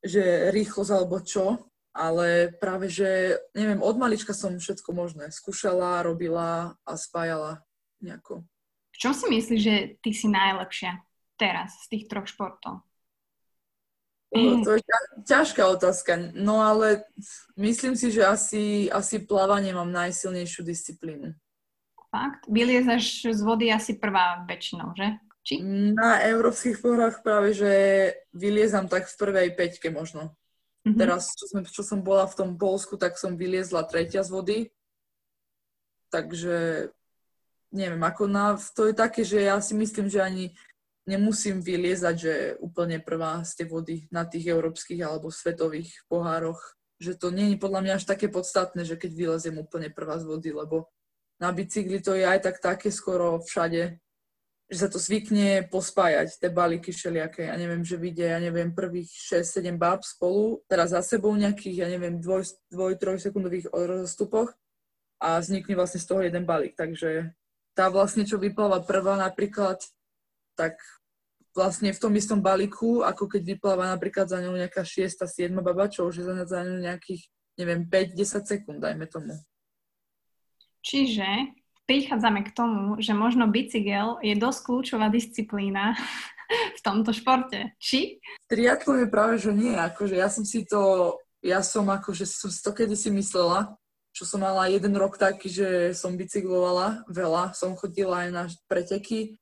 že rýchlosť alebo čo, ale práve, že neviem, od malička som všetko možné skúšala, robila a spájala nejako. V čom si myslíš, že ty si najlepšia teraz z tých troch športov? No, to je ťažká otázka, no ale myslím si, že asi, asi plávanie mám najsilnejšiu disciplínu. Fakt? Vyliezaš z vody asi prvá väčšinou, že? Či? Na európskych pohrách práve, že vyliezam tak v prvej peťke možno. Mm-hmm. Teraz, čo, sme, čo som bola v tom Polsku, tak som vyliezla tretia z vody. Takže neviem, ako na, to je také, že ja si myslím, že ani nemusím vyliezať, že úplne prvá z tej vody na tých európskych alebo svetových pohároch. Že to nie je podľa mňa až také podstatné, že keď vyleziem úplne prvá z vody, lebo na bicykli to je aj tak také skoro všade, že sa to zvykne pospájať, tie balíky všelijaké. Ja neviem, že vidia, ja neviem, prvých 6-7 báb spolu, teraz za sebou nejakých, ja neviem, dvoj, dvoj troj sekundových rozstupoch a vznikne vlastne z toho jeden balík. Takže tá vlastne, čo vypláva prvá napríklad, tak vlastne v tom istom balíku, ako keď vypláva napríklad za ňou nejaká 6 7 baba, čo už je za ňou nejakých, neviem, 5-10 sekúnd, dajme tomu. Čiže prichádzame k tomu, že možno bicykel je dosť kľúčová disciplína v tomto športe. Či? Triatlon je práve, že nie. Akože ja som si to, ja som akože som si to kedysi myslela, čo som mala jeden rok taký, že som bicyklovala veľa, som chodila aj na preteky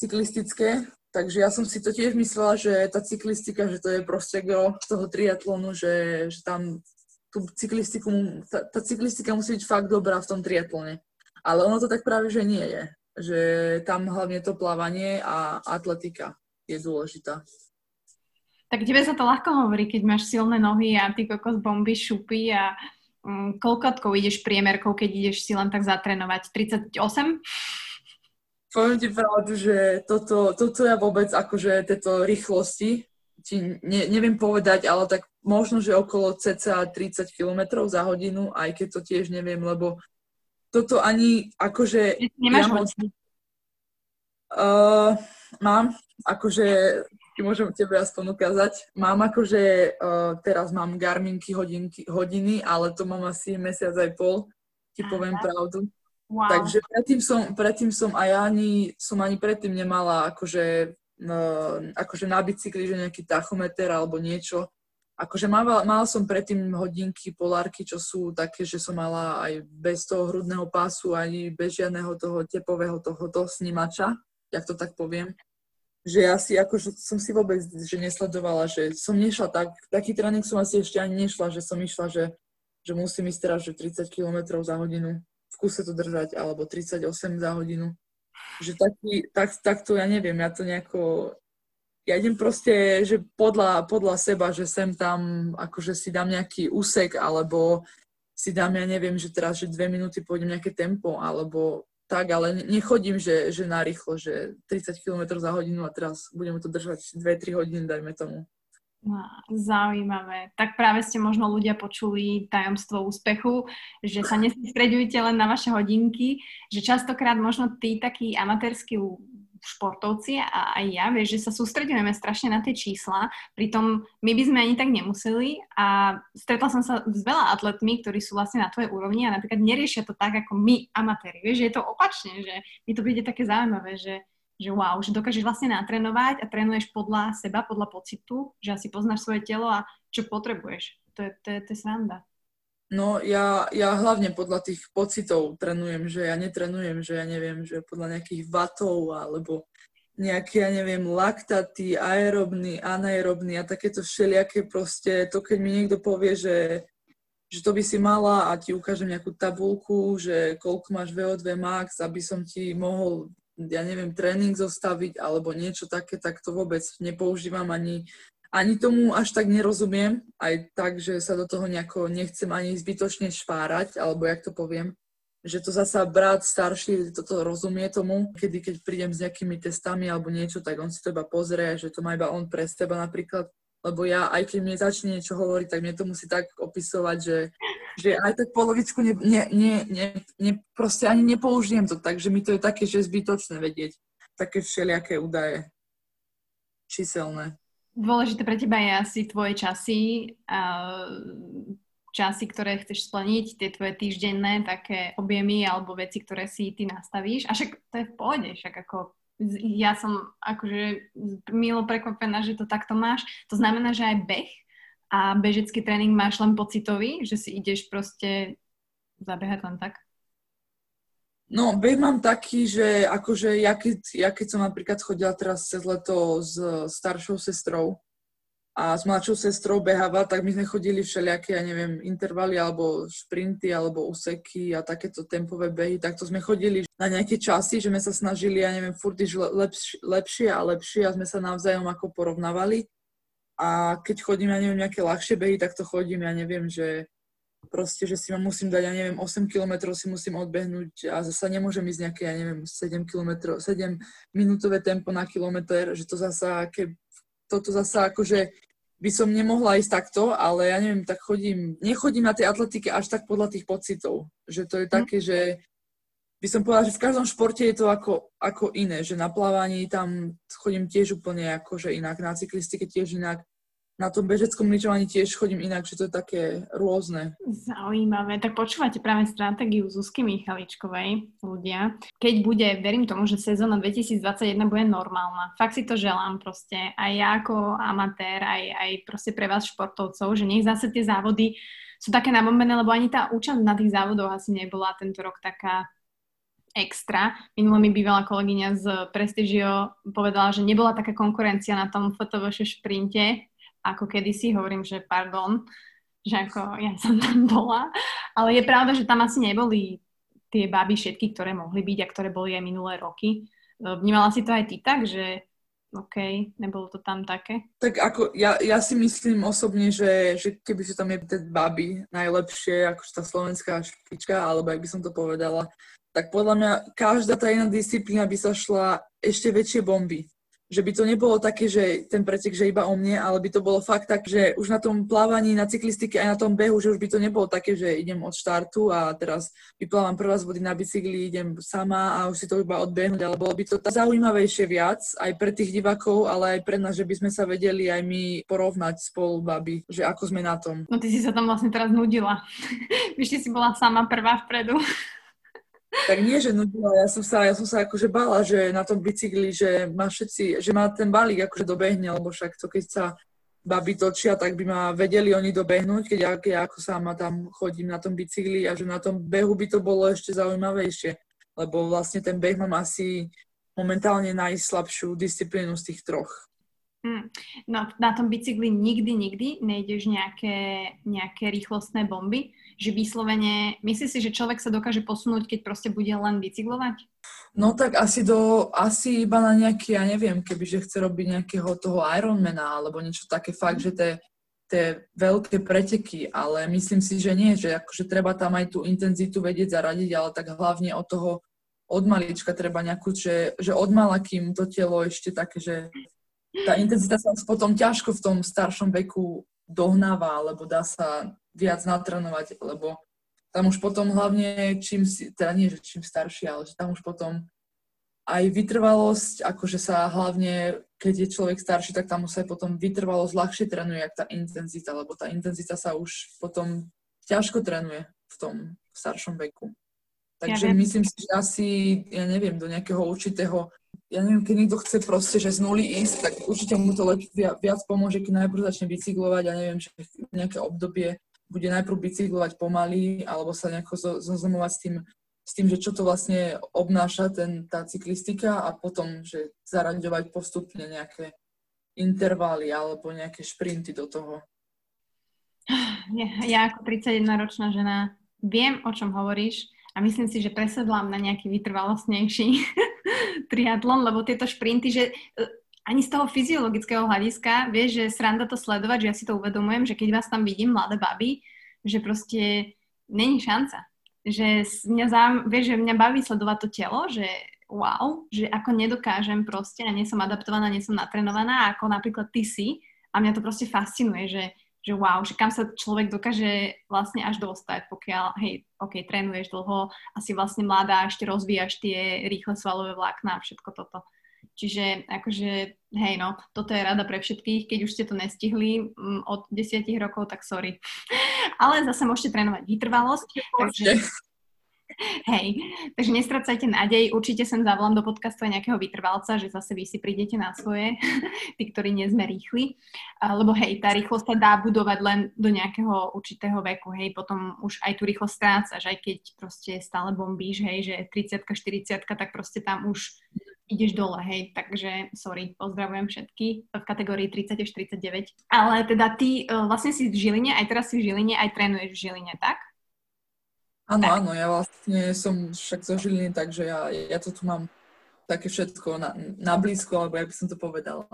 cyklistické, takže ja som si to tiež myslela, že tá cyklistika, že to je proste gro toho triatlonu, že, že tam tú cyklistiku, tá, tá cyklistika musí byť fakt dobrá v tom triatlone. Ale ono to tak práve, že nie je. Že tam hlavne to plávanie a atletika je dôležitá. Tak tebe sa to ľahko hovorí, keď máš silné nohy a ty kokos bomby šupy a um, koľkotkou ideš priemerkou, keď ideš si len tak zatrénovať? 38? Poviem ti pravdu, že toto, toto ja vôbec akože tieto rýchlosti ti ne, neviem povedať, ale tak možno, že okolo cca 30 km za hodinu, aj keď to tiež neviem, lebo toto ani akože... Nemáš mám, uh, mám, akože ti môžem tebe aspoň ukázať. Mám akože, uh, teraz mám Garminky hodinky, hodiny, ale to mám asi mesiac aj pol, ti poviem Aha. pravdu. Wow. Takže predtým som, predtým som aj ani, som ani predtým nemala akože, uh, akože na bicykli, že nejaký tachometer alebo niečo. Akože mala, mala som predtým hodinky, polárky, čo sú také, že som mala aj bez toho hrudného pásu, ani bez žiadneho toho tepového tohoto snímača, jak to tak poviem. Že ja si akože som si vôbec že nesledovala, že som nešla tak, taký tréning som asi ešte ani nešla, že som išla, že, že musím ísť teraz, že 30 km za hodinu v kuse to držať, alebo 38 za hodinu. Že taký, tak, takto ja neviem, ja to nejako, ja idem proste, že podľa, podľa seba, že sem tam, akože si dám nejaký úsek, alebo si dám, ja neviem, že teraz, že dve minúty pôjdem nejaké tempo, alebo tak, ale nechodím, že, že narýchlo, že 30 km za hodinu a teraz budeme to držať 2-3 hodiny, dajme tomu. Zaujímavé. Tak práve ste možno ľudia počuli tajomstvo úspechu, že sa nesústredujete len na vaše hodinky, že častokrát možno tí takí amatérsky športovci a aj ja, vieš, že sa sústredujeme strašne na tie čísla, pritom my by sme ani tak nemuseli a stretla som sa s veľa atletmi, ktorí sú vlastne na tvojej úrovni a napríklad neriešia to tak ako my amatéri, vieš, že je to opačne, že mi to príde také zaujímavé, že, že wow, že dokážeš vlastne natrénovať a trénuješ podľa seba, podľa pocitu, že asi poznáš svoje telo a čo potrebuješ. To je, to je, to je sranda. No ja, ja hlavne podľa tých pocitov trenujem, že ja netrenujem, že ja neviem, že podľa nejakých vatov alebo nejaké, ja neviem, laktaty, aerobný, anaerobný a takéto všelijaké proste, to keď mi niekto povie, že, že to by si mala a ti ukážem nejakú tabulku, že koľko máš VO2 max, aby som ti mohol, ja neviem, tréning zostaviť alebo niečo také, tak to vôbec nepoužívam ani ani tomu až tak nerozumiem, aj tak, že sa do toho nejako nechcem ani zbytočne špárať, alebo jak to poviem, že to zasa brat starší toto rozumie tomu, kedy keď prídem s nejakými testami alebo niečo, tak on si to iba pozrie, že to má iba on pre seba napríklad, lebo ja, aj keď mne začne niečo hovoriť, tak mne to musí tak opisovať, že, že aj tak polovičku ne, ne, ne, ne, ne, proste ani nepoužijem to, takže mi to je také, že zbytočné vedieť. Také všelijaké údaje. Číselné. Dôležité pre teba je asi tvoje časy, časy, ktoré chceš splniť, tie tvoje týždenné také objemy alebo veci, ktoré si ty nastavíš. A však to je v pohode, však ako ja som akože milo prekvapená, že to takto máš. To znamená, že aj beh a bežecký tréning máš len pocitový, že si ideš proste zabehať len tak? No, beh mám taký, že akože ja keď, ja keď som napríklad chodila teraz cez leto s staršou sestrou a s mladšou sestrou beháva, tak my sme chodili všelijaké, ja neviem, intervaly alebo šprinty alebo úseky a takéto tempové behy, tak to sme chodili na nejaké časy, že sme sa snažili, ja neviem, furt ísť lepš, lepšie a lepšie a sme sa navzájom ako porovnávali. A keď chodím, ja neviem, nejaké ľahšie behy, tak to chodím, ja neviem, že proste, že si ma musím dať, ja neviem, 8 kilometrov si musím odbehnúť a zasa nemôžem ísť nejaké, ja neviem, 7 kilometrov, 7 minútové tempo na kilometr, že to zasa, keď toto zasa akože by som nemohla ísť takto, ale ja neviem, tak chodím, nechodím na tej atletike až tak podľa tých pocitov, že to je mhm. také, že by som povedala, že v každom športe je to ako, ako iné, že na plávaní tam chodím tiež úplne akože inak, na cyklistike tiež inak, na tom bežeckom lyžovaní tiež chodím inak, že to je také rôzne. Zaujímavé. Tak počúvate práve stratégiu Zuzky Michaličkovej, ľudia. Keď bude, verím tomu, že sezóna 2021 bude normálna. Fakt si to želám proste. Aj ja ako amatér, aj, aj proste pre vás športovcov, že nech zase tie závody sú také nabombené, lebo ani tá účasť na tých závodoch asi nebola tento rok taká extra. Minule mi bývalá kolegyňa z Prestigio povedala, že nebola taká konkurencia na tom fotovoše šprinte, ako kedysi, hovorím, že pardon, že ako ja som tam bola, ale je pravda, že tam asi neboli tie baby všetky, ktoré mohli byť a ktoré boli aj minulé roky. Vnímala si to aj ty tak, že OK, nebolo to tam také? Tak ako, ja, ja si myslím osobne, že, že keby si tam je ten baby najlepšie, ako tá slovenská špička, alebo ak by som to povedala, tak podľa mňa každá tá jedna disciplína by sa šla ešte väčšie bomby že by to nebolo také, že ten pretek, že iba o mne, ale by to bolo fakt tak, že už na tom plávaní, na cyklistike aj na tom behu, že už by to nebolo také, že idem od štartu a teraz vyplávam prvá z vody na bicykli, idem sama a už si to iba odbehnúť, ale bolo by to tak zaujímavejšie viac aj pre tých divákov, ale aj pre nás, že by sme sa vedeli aj my porovnať spolu, baby, že ako sme na tom. No ty si sa tam vlastne teraz nudila. Vyšli si bola sama prvá vpredu. Tak nie, že nudila, ja som sa, ja som sa akože bála, že na tom bicykli, že má všetci, že má ten balík akože dobehne, lebo však to keď sa baby točia, tak by ma vedeli oni dobehnúť, keď ja, ja ako sama tam chodím na tom bicykli a že na tom behu by to bolo ešte zaujímavejšie, lebo vlastne ten beh mám asi momentálne najslabšiu disciplínu z tých troch. Hmm. No na tom bicykli nikdy, nikdy nejdeš nejaké, nejaké rýchlostné bomby, že vyslovene, myslíš si, že človek sa dokáže posunúť, keď proste bude len bicyklovať? No tak asi do, asi iba na nejaký, ja neviem, keby že chce robiť nejakého toho Ironmana alebo niečo také fakt, že tie, tie veľké preteky, ale myslím si, že nie, že akože treba tam aj tú intenzitu vedieť zaradiť, ale tak hlavne od toho od malička treba nejakú, že, že od mala, kým to telo ešte také, že tá intenzita sa už potom ťažko v tom staršom veku dohnáva, alebo dá sa viac natrenovať, lebo tam už potom hlavne čím si, teda nie, že čím starší, ale že tam už potom aj vytrvalosť, akože sa hlavne, keď je človek starší, tak tam už sa aj potom vytrvalosť ľahšie trénuje, jak tá intenzita, lebo tá intenzita sa už potom ťažko trénuje v tom staršom veku. Takže ja myslím si, že asi, ja neviem, do nejakého určitého ja neviem, keď niekto chce proste, že z nuly ísť, tak určite mu to lepšie, viac pomôže, keď najprv začne bicyklovať ja neviem, že nejaké obdobie bude najprv bicyklovať pomaly alebo sa nejako zoznamovať s tým, s tým, že čo to vlastne obnáša ten, tá cyklistika a potom, že zaraďovať postupne nejaké intervaly alebo nejaké šprinty do toho. Ja ako 31-ročná žena viem, o čom hovoríš a myslím si, že presedlám na nejaký vytrvalostnejší triatlon, lebo tieto šprinty, že e, ani z toho fyziologického hľadiska, vieš, že sranda to sledovať, že ja si to uvedomujem, že keď vás tam vidím, mladé baby, že proste není šanca. Že mňa zám, vieš, že mňa baví sledovať to telo, že wow, že ako nedokážem proste a nie som adaptovaná, nie som natrenovaná, ako napríklad ty si a mňa to proste fascinuje, že že wow, že kam sa človek dokáže vlastne až dostať, pokiaľ, hej, ok, trénuješ dlho a si vlastne mladá, ešte rozvíjaš tie rýchle svalové vlákna a všetko toto. Čiže akože, hej no, toto je rada pre všetkých, keď už ste to nestihli m, mm, od desiatich rokov, tak sorry. Ale zase môžete trénovať vytrvalosť, takže Hej, takže nestracajte nádej, určite sem zavolám do podcastu aj nejakého vytrvalca, že zase vy si prídete na svoje, tí, ktorí nie sme rýchli, lebo hej, tá rýchlosť sa dá budovať len do nejakého určitého veku, hej, potom už aj tú rýchlosť strácaš, aj keď proste stále bombíš, hej, že 30 40 tak proste tam už ideš dole, hej, takže sorry, pozdravujem všetky v kategórii 30 až 39. Ale teda ty uh, vlastne si v Žiline, aj teraz si v Žiline, aj trénuješ v Žiline, tak? Áno, tak. áno, ja vlastne som však zo Žiliny, takže ja, ja to tu mám také všetko na, na blízko, alebo ja by som to povedala.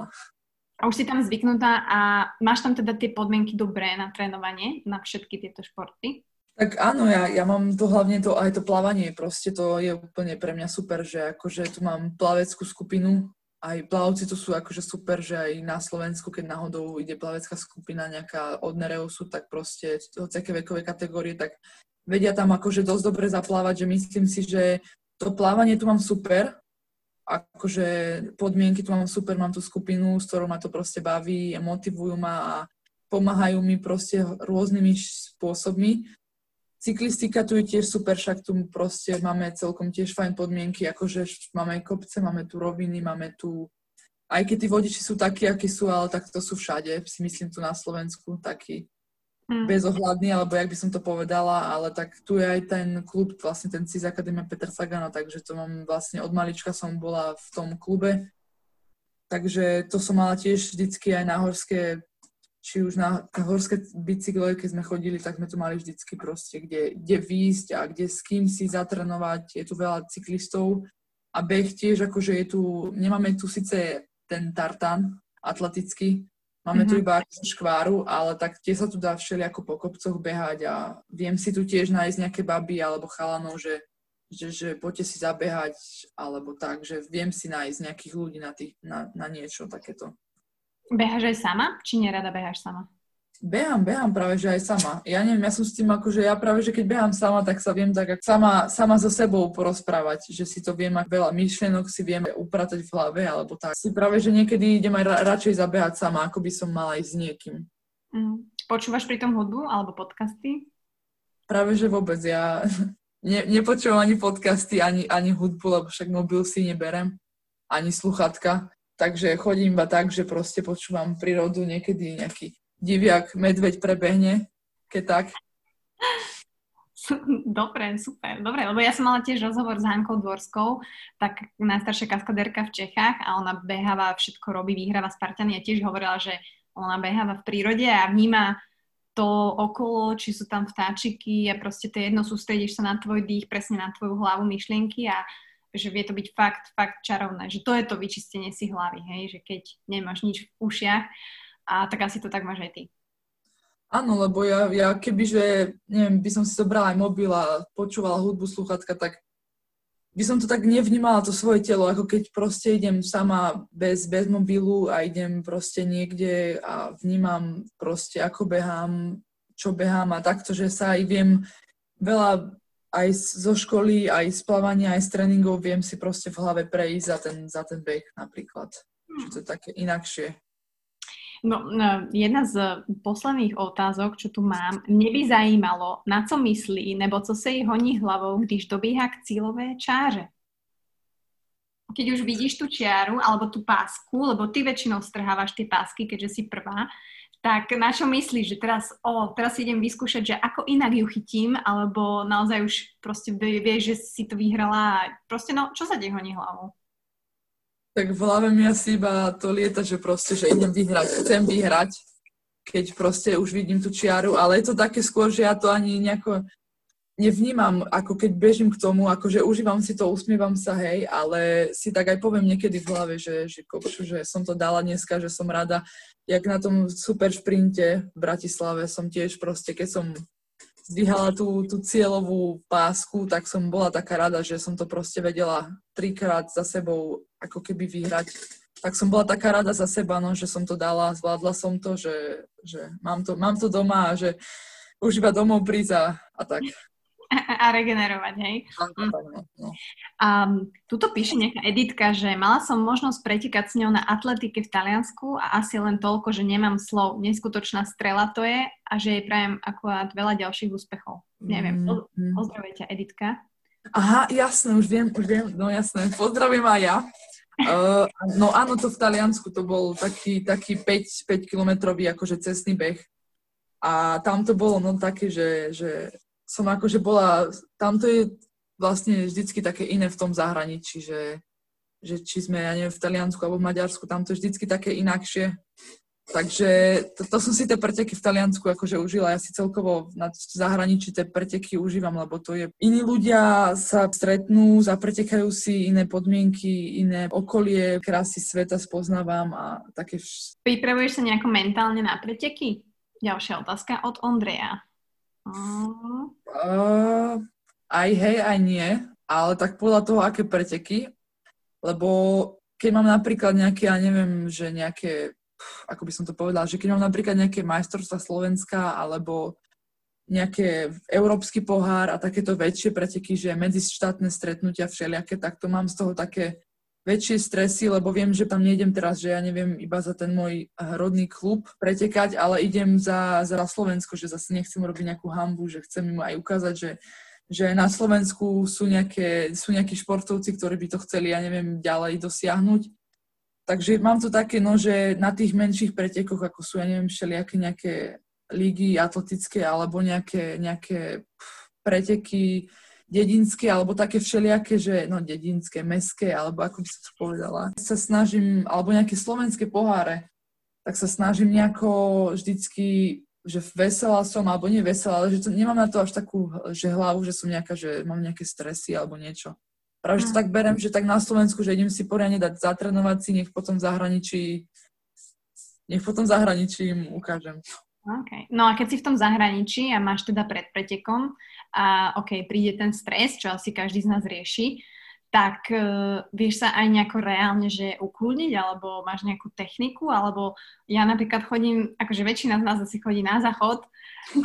A už si tam zvyknutá a máš tam teda tie podmienky dobré na trénovanie, na všetky tieto športy? Tak áno, ja, ja mám to hlavne to, aj to plávanie, proste to je úplne pre mňa super, že akože tu mám plaveckú skupinu, aj plavci tu sú akože super, že aj na Slovensku, keď náhodou ide plavecká skupina nejaká od Nereusu, tak proste hociaké vekové kategórie, tak vedia tam akože dosť dobre zaplávať, že myslím si, že to plávanie tu mám super, akože podmienky tu mám super, mám tú skupinu, s ktorou ma to proste baví, motivujú ma a pomáhajú mi proste rôznymi spôsobmi. Cyklistika tu je tiež super, však tu proste máme celkom tiež fajn podmienky, akože máme kopce, máme tu roviny, máme tu, aj keď tí vodiči sú takí, akí sú, ale tak to sú všade, si myslím tu na Slovensku, takí hmm. bezohľadný, alebo jak by som to povedala, ale tak tu je aj ten klub, vlastne ten CIS Akadémia Petra Sagana, takže to mám vlastne od malička som bola v tom klube, takže to som mala tiež vždycky aj na horské, či už na, horské bicykle, keď sme chodili, tak sme tu mali vždycky proste, kde, kde výjsť a kde s kým si zatrenovať, je tu veľa cyklistov a beh tiež, akože je tu, nemáme tu síce ten tartán atletický. Máme mm-hmm. tu iba škváru, ale tak tie sa tu dá všelijako po kopcoch behať a viem si tu tiež nájsť nejaké baby alebo chalanov, že, že, že poďte si zabehať alebo tak, že viem si nájsť nejakých ľudí na, tých, na, na niečo takéto. Beháš aj sama? Či nerada beháš sama? Behám, behám práve, že aj sama. Ja neviem, ja som s tým ako, že ja práve, že keď behám sama, tak sa viem tak sama, sama so sebou porozprávať, že si to viem, ak veľa myšlienok si viem upratať v hlave, alebo tak. Si práve, že niekedy idem aj ra- radšej zabehať sama, ako by som mala ísť s niekým. Mm. Počúvaš pri tom hudbu alebo podcasty? Práve, že vôbec. Ja ne, nepočúvam ani podcasty, ani, ani hudbu, lebo však mobil si neberem, ani sluchatka. Takže chodím iba tak, že proste počúvam prírodu, niekedy nejaký diviak, medveď prebehne, keď tak. Dobre, super, dobre, lebo ja som mala tiež rozhovor s Hankou Dvorskou, tak najstaršia kaskadérka v Čechách a ona beháva, všetko robí, vyhráva Spartany. A tiež hovorila, že ona beháva v prírode a vníma to okolo, či sú tam vtáčiky a proste to jedno, sústredíš sa na tvoj dých, presne na tvoju hlavu, myšlienky a že vie to byť fakt, fakt čarovné, že to je to vyčistenie si hlavy, hej, že keď nemáš nič v ušiach, a tak asi to tak máš aj ty. Áno, lebo ja, ja kebyže, neviem, by som si zobrala aj mobil a počúvala hudbu, sluchatka, tak by som to tak nevnímala, to svoje telo, ako keď proste idem sama bez, bez mobilu a idem proste niekde a vnímam proste, ako behám, čo behám a takto, že sa aj viem veľa aj zo školy, aj z plávania, aj z tréningov viem si proste v hlave prejsť za ten, za ten beh napríklad. Že to je také inakšie. No, no, jedna z posledných otázok, čo tu mám, mne by zajímalo, na co myslí, nebo co se jí honí hlavou, když dobíha k cílové čáře. Keď už vidíš tu čiaru alebo tú pásku, lebo ty väčšinou strhávaš tie pásky, keďže si prvá, tak na čo myslíš, že teraz, o, teraz idem vyskúšať, že ako inak ju chytím, alebo naozaj už proste vieš, že si to vyhrala proste, no, čo sa ti honí hlavou? Tak v hlave mi asi iba to lieta, že proste, že idem vyhrať, chcem vyhrať, keď proste už vidím tú čiaru, ale je to také skôr, že ja to ani nejako nevnímam, ako keď bežím k tomu, akože užívam si to, usmievam sa, hej, ale si tak aj poviem niekedy v hlave, že, že kopču, že som to dala dneska, že som rada, jak na tom super šprinte v Bratislave som tiež proste, keď som zdvíhala tú, tú cieľovú pásku, tak som bola taká rada, že som to proste vedela trikrát za sebou ako keby vyhrať. Tak som bola taká rada za seba, no, že som to dala, zvládla som to, že, že mám, to, mám to doma a že už iba domov prísť a, a tak a regenerovať, hej? Mm. No. A tuto píše nejaká editka, že mala som možnosť pretekať s ňou na atletike v Taliansku a asi len toľko, že nemám slov. Neskutočná strela to je a že jej prajem akurát veľa ďalších úspechov. Neviem, mm. pozdravujte Editka. Aha, jasné, už viem, už viem, no jasné. Pozdravujem aj ja. Uh, no áno, to v Taliansku to bol taký, taký 5, 5 kilometrový akože cestný beh. A tam to bolo no také, že, že som akože bola, tamto je vlastne vždycky také iné v tom zahraničí, že, že či sme, ja neviem, v Taliansku alebo v Maďarsku, tam to je vždycky také inakšie. Takže to, to som si tie preteky v Taliansku akože užila. Ja si celkovo na zahraničí tie preteky užívam, lebo to je... Iní ľudia sa stretnú, zapretekajú si iné podmienky, iné okolie, krásy sveta spoznávam a také... Pripravuješ sa nejako mentálne na preteky? Ďalšia otázka od Ondreja. Uh, aj hej, aj nie, ale tak podľa toho, aké preteky, lebo keď mám napríklad nejaké, ja neviem, že nejaké, ako by som to povedala, že keď mám napríklad nejaké majstrovstva Slovenska alebo nejaké európsky pohár a takéto väčšie preteky, že medzištátne stretnutia všelijaké, tak to mám z toho také väčšie stresy, lebo viem, že tam nejdem teraz, že ja neviem iba za ten môj rodný klub pretekať, ale idem za, za Slovensko, že zase nechcem robiť nejakú hambu, že chcem im aj ukázať, že, že na Slovensku sú, nejaké, sú nejakí športovci, ktorí by to chceli, ja neviem, ďalej dosiahnuť. Takže mám to také, no, že na tých menších pretekoch, ako sú, ja neviem, všelijaké nejaké lígy atletické alebo nejaké, nejaké preteky, dedinské alebo také všelijaké, že no dedinské, meské, alebo ako by som to povedala. Sa snažím, alebo nejaké slovenské poháre, tak sa snažím nejako vždycky, že veselá som, alebo nie veselá, ale že to, nemám na to až takú, že hlavu, že som nejaká, že mám nejaké stresy alebo niečo. Práve, že to tak berem, že tak na Slovensku, že idem si poriadne dať zatrenovať si, nech potom v zahraničí nech potom v zahraničí im ukážem. Okay. No a keď si v tom zahraničí a máš teda pred pretekom a ok, príde ten stres, čo asi každý z nás rieši, tak uh, vieš sa aj nejako reálne, že ukludniť, alebo máš nejakú techniku, alebo ja napríklad chodím, akože väčšina z nás asi chodí na záchod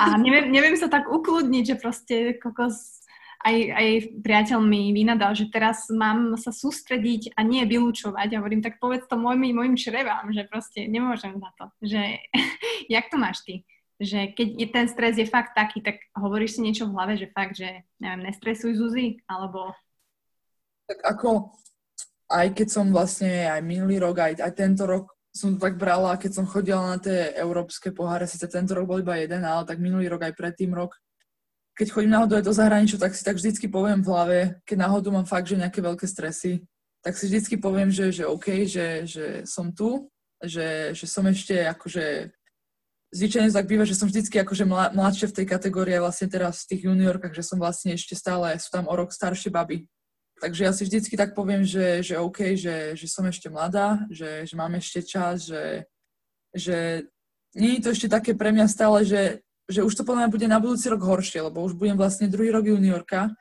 a neviem, neviem sa tak ukludniť, že proste kokos, aj, aj priateľ mi vynadal, že teraz mám sa sústrediť a nie vylúčovať. A hovorím, tak povedz to môjim, môjim črevám, že proste nemôžem za to. Že, jak to máš ty? Že keď je ten stres je fakt taký, tak hovoríš si niečo v hlave, že fakt, že neviem, nestresuj Zuzi, alebo tak ako aj keď som vlastne aj minulý rok, aj, aj tento rok som to tak brala, keď som chodila na tie európske poháre, síce tento rok bol iba jeden, ale tak minulý rok aj predtým rok, keď chodím náhodou aj do zahraničia, tak si tak vždycky poviem v hlave, keď náhodou mám fakt, že nejaké veľké stresy, tak si vždycky poviem, že, že OK, že, že som tu, že, že som ešte akože zvyčajne tak býva, že som vždycky akože mladšia v tej kategórii vlastne teraz v tých juniorkách, že som vlastne ešte stále, sú tam o rok staršie baby. Takže ja si vždycky tak poviem, že, že OK, že, že som ešte mladá, že, že mám ešte čas, že, že nie je to ešte také pre mňa stále, že, že už to podľa mňa bude na budúci rok horšie, lebo už budem vlastne druhý rok juniorka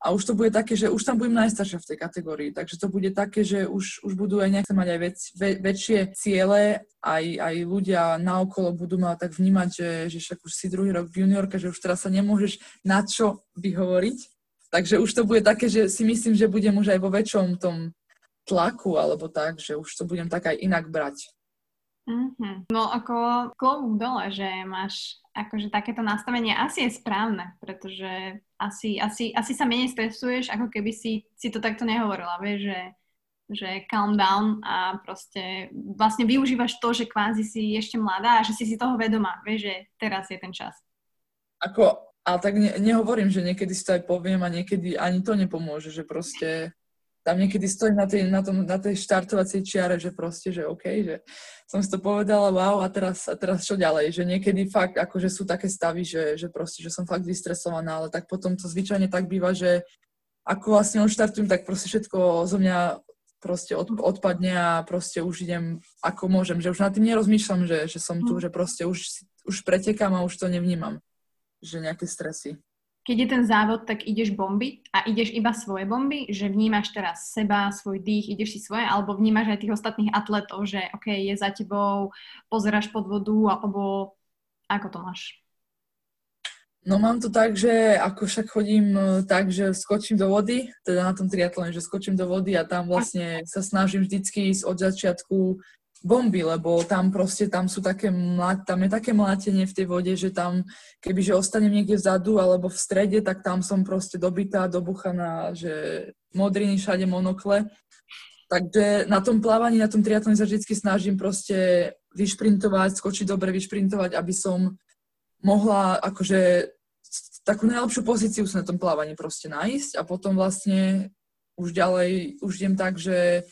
a už to bude také, že už tam budem najstaršia v tej kategórii, takže to bude také, že už, už budú aj nejaké mať aj väč, vä, väčšie ciele, aj, aj ľudia naokolo budú ma tak vnímať, že, že však už si druhý rok juniorka, že už teraz sa nemôžeš na čo vyhovoriť, Takže už to bude také, že si myslím, že budem už aj vo väčšom tom tlaku alebo tak, že už to budem tak aj inak brať. Mm-hmm. No ako klobúk dole, že máš akože takéto nastavenie asi je správne, pretože asi, asi, asi sa menej stresuješ, ako keby si, si to takto nehovorila, vieš, že, že calm down a proste vlastne využívaš to, že kvázi si ešte mladá a že si si toho vedomá, vieš, že teraz je ten čas. Ako ale tak ne, nehovorím, že niekedy si to aj poviem a niekedy ani to nepomôže, že proste tam niekedy stojím na tej, na, tom, na tej štartovacej čiare, že proste, že OK, že som si to povedala, wow, a teraz, a teraz čo ďalej? Že niekedy fakt, akože sú také stavy, že, že proste, že som fakt vystresovaná, ale tak potom to zvyčajne tak býva, že ako vlastne odštartujem, tak proste všetko zo mňa proste od, odpadne a proste už idem ako môžem, že už nad tým nerozmýšľam, že, že som tu, mm. že proste už, už pretekám a už to nevnímam že nejaké stresy. Keď je ten závod, tak ideš bomby a ideš iba svoje bomby, že vnímaš teraz seba, svoj dých, ideš si svoje, alebo vnímaš aj tých ostatných atletov, že OK, je za tebou, pozeráš pod vodu, alebo ako to máš? No mám to tak, že ako však chodím e, tak, že skočím do vody, teda na tom triatlone, že skočím do vody a tam vlastne sa snažím vždycky ísť od začiatku bomby, lebo tam proste, tam sú také, tam je také mlátenie v tej vode, že tam, kebyže ostanem niekde vzadu alebo v strede, tak tam som proste dobitá, dobuchaná, že modriny všade monokle. Takže na tom plávaní, na tom triatlone sa vždy snažím proste vyšprintovať, skočiť dobre, vyšprintovať, aby som mohla akože takú najlepšiu pozíciu sa na tom plávaní proste nájsť a potom vlastne už ďalej, už idem tak, že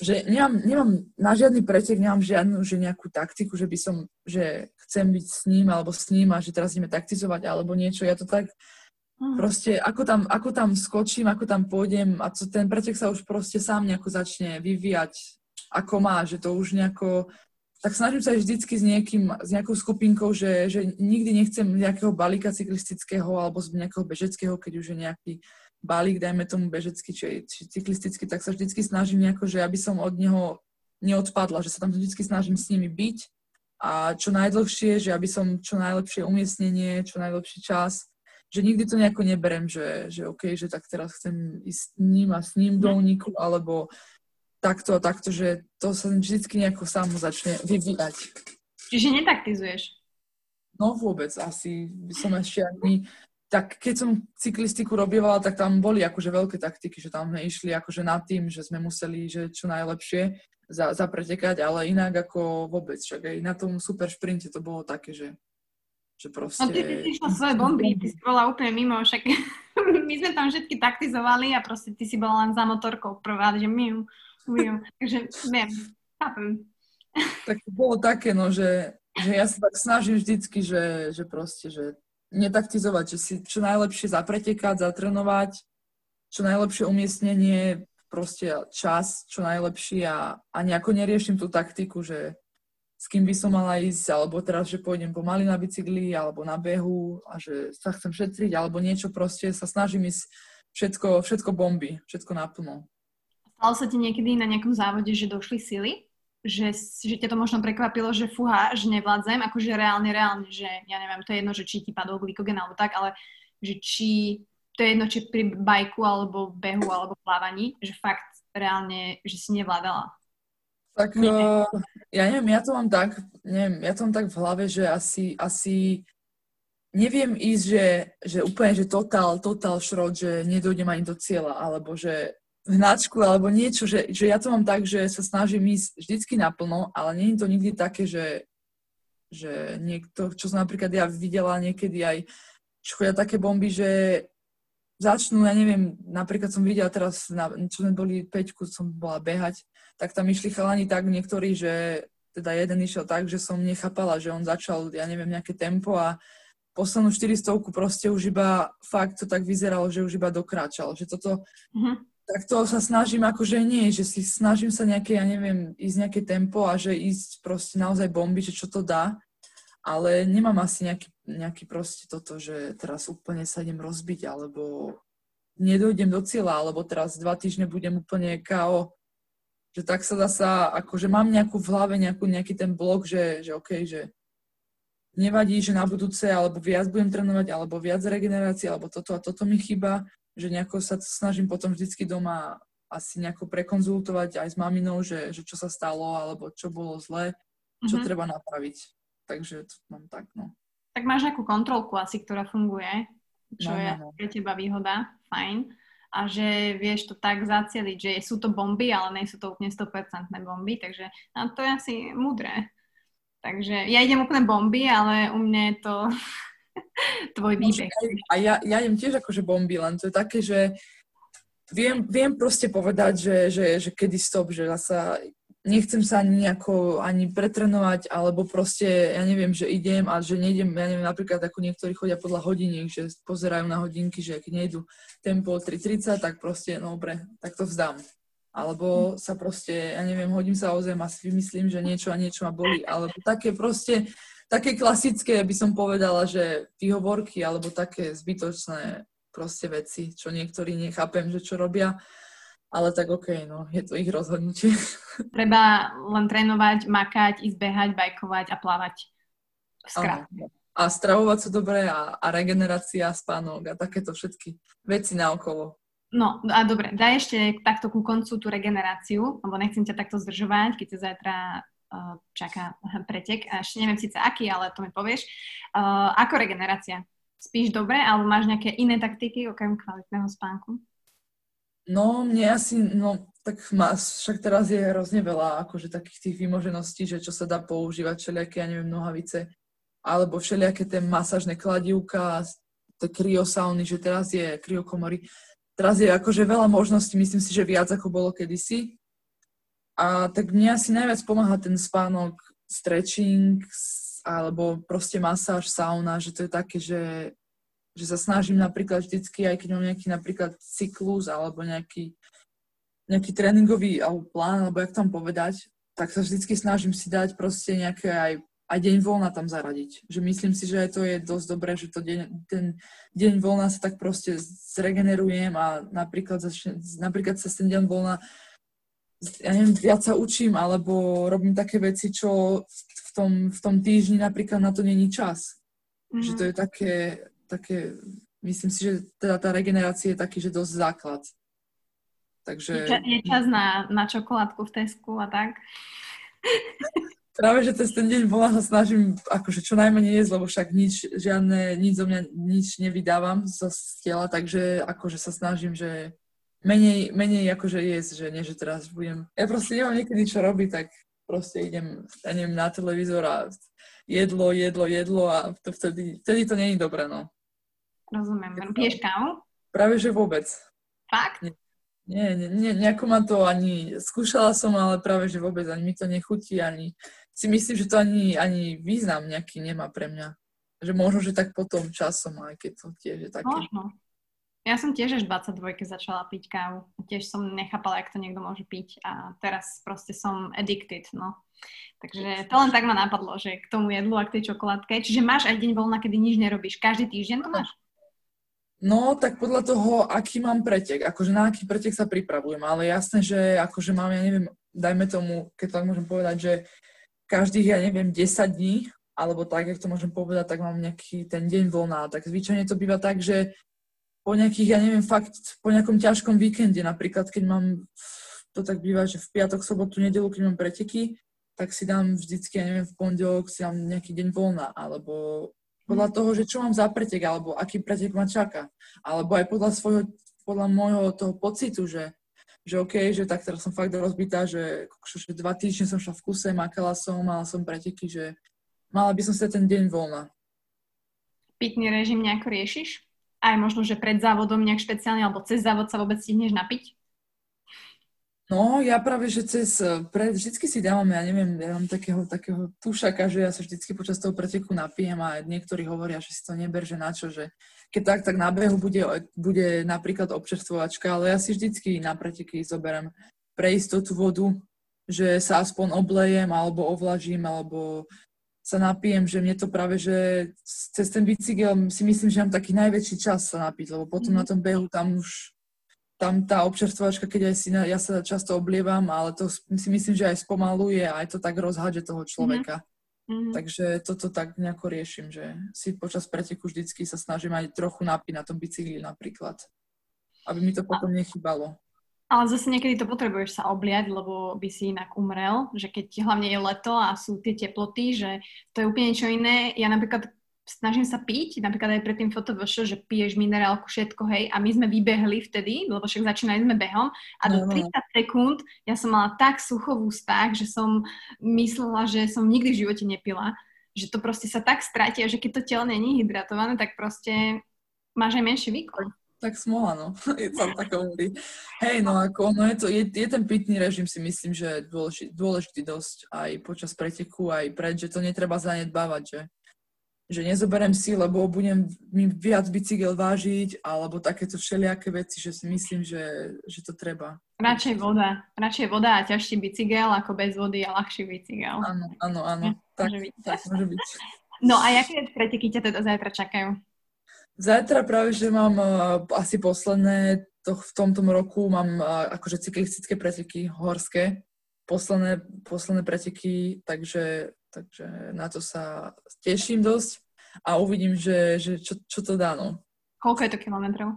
že nemám, nemám na žiadny pretek, nemám žiadnu že nejakú taktiku, že by som, že chcem byť s ním alebo s ním a že teraz ideme taktizovať alebo niečo. Ja to tak mm. proste, ako tam, ako tam skočím, ako tam pôjdem a co, ten pretek sa už proste sám nejako začne vyvíjať ako má, že to už nejako tak snažím sa vždycky s, niekým, s nejakou skupinkou, že, že nikdy nechcem nejakého balíka cyklistického alebo z nejakého bežeckého, keď už je nejaký balík, dajme tomu bežecký či, či cyklistický, tak sa vždycky snažím nejako, že aby som od neho neodpadla, že sa tam vždycky snažím s nimi byť a čo najdlhšie, že aby som čo najlepšie umiestnenie, čo najlepší čas, že nikdy to nejako neberem, že, že OK, že tak teraz chcem ísť s ním a s ním do úniku, alebo takto a takto, že to sa vždycky nejako samo začne vyvíjať. Čiže netaktizuješ? No vôbec, asi by som ešte ani tak keď som cyklistiku robievala, tak tam boli akože veľké taktiky, že tam sme išli akože nad tým, že sme museli, že čo najlepšie za, zapretekať, ale inak ako vôbec, však aj na tom super šprinte to bolo také, že, že proste... No ty, si išla svoje bomby, ty si bola úplne mimo, však my sme tam všetky taktizovali a proste ty si bola len za motorkou prvá, že my, my, takže viem, chápem. Tak to bolo také, no, že, že ja sa tak snažím vždycky, že, že proste, že netaktizovať, že si čo najlepšie zapretekať, zatrenovať čo najlepšie umiestnenie, proste čas, čo najlepší a, a nejako neriešim tú taktiku, že s kým by som mala ísť, alebo teraz, že pôjdem pomaly na bicykli, alebo na behu a že sa chcem šetriť, alebo niečo proste sa snažím ísť všetko, všetko bomby, všetko naplno. Stalo sa ti niekedy na nejakom závode, že došli sily? Že, že ťa to možno prekvapilo, že fúha, že nevládzem, akože reálne, reálne, že ja neviem, to je jedno, že či ti padol glykogen alebo tak, ale že či to je jedno, či pri bajku alebo behu alebo plávaní, že fakt reálne, že si nevládala. Tak uh, ja neviem, ja to mám tak, neviem, ja to mám tak v hlave, že asi, asi neviem ísť, že, že úplne, že totál, totál šrot, že nedojdem ani do cieľa, alebo že hnačku alebo niečo, že, že ja to mám tak, že sa snažím ísť vždycky naplno, ale nie je to nikdy také, že, že niekto, čo som napríklad ja videla niekedy aj, čo chodia také bomby, že začnú, ja neviem, napríklad som videla teraz, na, čo sme boli peťku, som bola behať, tak tam išli chalani tak niektorí, že teda jeden išiel tak, že som nechápala, že on začal, ja neviem, nejaké tempo a poslednú 400 proste už iba fakt to tak vyzeralo, že už iba dokráčal, že toto mm-hmm tak to sa snažím akože nie, že si snažím sa nejaké, ja neviem, ísť nejaké tempo a že ísť proste naozaj bomby, že čo to dá, ale nemám asi nejaký, nejaký proste toto, že teraz úplne sa idem rozbiť, alebo nedojdem do cieľa, alebo teraz dva týždne budem úplne KO. Že tak sa dá sa, akože mám nejakú v hlave nejakú, nejaký ten blok, že, že OK, že nevadí, že na budúce alebo viac budem trénovať, alebo viac regenerácie, alebo toto a toto mi chýba že nejako sa snažím potom vždycky doma asi nejako prekonzultovať aj s maminou, že, že čo sa stalo, alebo čo bolo zle, čo mm-hmm. treba napraviť. Takže to mám tak, no. Tak máš nejakú kontrolku asi, ktorá funguje, čo no, je no, no. pre teba výhoda, fajn. A že vieš to tak zacieliť, že sú to bomby, ale nie sú to úplne 100% bomby, takže no, to je asi mudré. Takže ja idem úplne bomby, ale u mňa je to tvoj výbeh. A ja, ja idem tiež akože bomby, len to je také, že viem, viem proste povedať, že, že, že kedy stop, že sa nechcem sa ani nejako ani pretrenovať, alebo proste, ja neviem, že idem a že nejdem, ja neviem, napríklad ako niektorí chodia podľa hodiniek, že pozerajú na hodinky, že keď nejdu tempo 3.30, tak proste, no dobre, tak to vzdám. Alebo sa proste, ja neviem, hodím sa o zem a si vymyslím, že niečo a niečo ma boli. Alebo také proste, také klasické, by som povedala, že výhovorky alebo také zbytočné proste veci, čo niektorí nechápem, že čo robia. Ale tak okay, no, je to ich rozhodnutie. Treba len trénovať, makať, ísť behať, bajkovať a plávať. Skrátne. A stravovať sa dobre a, a regenerácia, spánok a takéto všetky veci naokolo. No a dobre, daj ešte takto ku koncu tú regeneráciu, lebo nechcem ťa takto zdržovať, keď sa zajtra čaká pretek. A ešte neviem síce aký, ale to mi povieš. Ako regenerácia? Spíš dobre, alebo máš nejaké iné taktiky okrem kvalitného spánku? No, mne asi, no, tak má, však teraz je hrozne veľa akože takých tých vymožeností, že čo sa dá používať, všelijaké, ja neviem, nohavice, alebo všelijaké tie masážne kladivka, tie kryosauny, že teraz je kryokomory. Teraz je akože veľa možností, myslím si, že viac ako bolo kedysi. A tak mne asi najviac pomáha ten spánok, stretching, alebo proste masáž, sauna, že to je také, že, že sa snažím napríklad vždycky, aj keď mám nejaký napríklad cyklus alebo nejaký, nejaký tréningový alebo plán, alebo jak tam povedať, tak sa vždycky snažím si dať proste nejaké aj, aj deň voľna tam zaradiť. Že myslím si, že aj to je dosť dobré, že to deň, ten deň voľna sa tak proste zregenerujem a napríklad, začne, napríklad sa ten deň voľna ja neviem, viac sa učím, alebo robím také veci, čo v tom, v tom týždni napríklad na to není čas. Mm-hmm. Že to je také, také, myslím si, že teda tá regenerácia je taký, že dosť základ. Takže... Je, čas, je čas na, na čokoládku v Tesku a tak? Práve, že cez ten deň bola sa snažím akože čo najmenej jesť, lebo však nič, žiadne, nič zo mňa, nič nevydávam zo tela, takže akože sa snažím, že menej, menej akože jesť, že nie, že teraz budem... Ja proste nemám niekedy čo robiť, tak proste idem, ja neviem, na televízor a jedlo, jedlo, jedlo a to vtedy, vtedy to není dobré, no. Rozumiem. Piješ kávu? Práve, že vôbec. Fakt? Nie, nie, nie, nejako ma to ani, skúšala som, ale práve, že vôbec ani mi to nechutí, ani si myslím, že to ani, ani význam nejaký nemá pre mňa. Že možno, že tak potom časom, aj keď to tiež je také. Možno. Ja som tiež až 22 začala piť kávu. Tiež som nechápala, jak to niekto môže piť a teraz proste som addicted, no. Takže to len tak ma napadlo, že k tomu jedlu a k tej čokoládke. Čiže máš aj deň voľna, kedy nič nerobíš. Každý týždeň to máš? No, tak podľa toho, aký mám pretek, akože na aký pretek sa pripravujem, ale jasné, že akože mám, ja neviem, dajme tomu, keď tak môžem povedať, že každých, ja neviem, 10 dní, alebo tak, jak to môžem povedať, tak mám nejaký ten deň voľná. Tak zvyčajne to býva tak, že po nejakých, ja neviem, fakt po nejakom ťažkom víkende, napríklad keď mám, to tak býva, že v piatok, sobotu, nedelu, keď mám preteky, tak si dám vždycky, ja neviem, v pondelok si dám nejaký deň voľna, alebo podľa mhm. toho, že čo mám za pretek, alebo aký pretek ma čaká. Alebo aj podľa svojho, podľa môjho toho pocitu, že, že OK, že tak teraz som fakt rozbitá, že, že dva týždne som šla v kuse, makala som, mala som preteky, že mala by som sa ten deň voľna. Pitný režim nejako riešiš? Aj možno, že pred závodom nejak špeciálne, alebo cez závod sa vôbec stihneš napiť? No, ja práve, že cez, pred, vždycky si dávam, ja neviem, ja mám takého, takého tušaka, že ja sa vždycky počas toho preteku napijem a niektorí hovoria, že si to neber, že na čo, že keď tak, tak na behu bude, bude napríklad občerstvovačka, ale ja si vždycky na preteky zoberiem pre istotu vodu, že sa aspoň oblejem, alebo ovlažím, alebo sa napijem, že mne to práve, že cez ten bicykel si myslím, že mám taký najväčší čas sa napiť, lebo potom mm. na tom behu tam už tam tá občerstvovačka, keď aj si na, ja sa často oblievam, ale to si myslím, že aj spomaluje a aj to tak rozhádže toho človeka. Mm. Takže toto tak nejako riešim, že si počas preteku vždycky sa snažím aj trochu napiť na tom bicykli napríklad, aby mi to potom nechybalo. Ale zase niekedy to potrebuješ sa obliať, lebo by si inak umrel, že keď hlavne je leto a sú tie teploty, že to je úplne niečo iné. Ja napríklad snažím sa piť, napríklad aj pred tým fotovošo, že piješ minerálku, všetko, hej, a my sme vybehli vtedy, lebo však začínali sme behom a do 30 sekúnd ja som mala tak sucho v ústach, že som myslela, že som nikdy v živote nepila, že to proste sa tak stratia, že keď to telo není hydratované, tak proste máš aj menší výkon tak smola, no. je tam tak hovorí. Hej, no ako, no je, to, je, je ten pitný režim si myslím, že je dôležitý, dôležitý dosť aj počas preteku, aj pred, že to netreba zanedbávať, že, že nezoberiem si, lebo budem mi viac bicykel vážiť, alebo takéto všelijaké veci, že si myslím, že, že to treba. Radšej voda. Radšej voda a ťažší bicykel, ako bez vody a ľahší bicykel. Áno, áno, áno. Tak, môže byť. tak môže byť. No a aké preteky ťa teda zajtra čakajú? Zajtra práve, že mám uh, asi posledné, to, v tomto roku mám uh, akože cyklistické preteky horské, posledné, posledné preteky, takže, takže na to sa teším dosť a uvidím, že, že čo, čo to dá, no. Koľko je to kilometrov?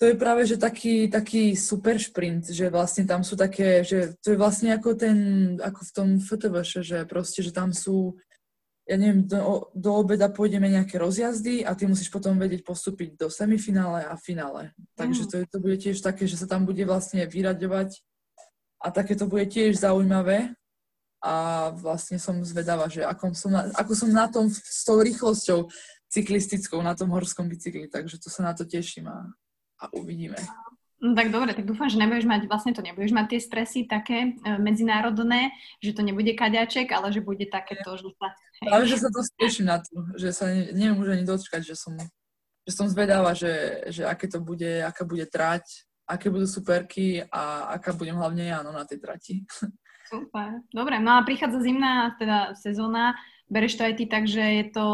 To je práve, že taký, taký super šprint, že vlastne tam sú také, že to je vlastne ako ten, ako v tom FTV, že proste, že tam sú ja neviem, do, do obeda pôjdeme nejaké rozjazdy a ty musíš potom vedieť postúpiť do semifinále a finále. Takže mm. to, to bude tiež také, že sa tam bude vlastne vyraďovať a také to bude tiež zaujímavé a vlastne som zvedavá, že ako som na, ako som na tom s tou rýchlosťou cyklistickou na tom horskom bicykli, takže to sa na to teším a, a uvidíme. No tak dobre, tak dúfam, že nebudeš mať, vlastne to nebudeš mať tie stresy také e, medzinárodné, že to nebude kaďaček, ale že bude takéto, že sa... Ale že sa to teším na to, že sa ne, neviem už ani dočkať, že som, že som zvedáva, že, že aké to bude, aká bude trať, aké budú superky a aká budem hlavne ja no, na tej trati. Super, dobre, no a prichádza zimná teda sezóna, bereš to aj ty tak, že je to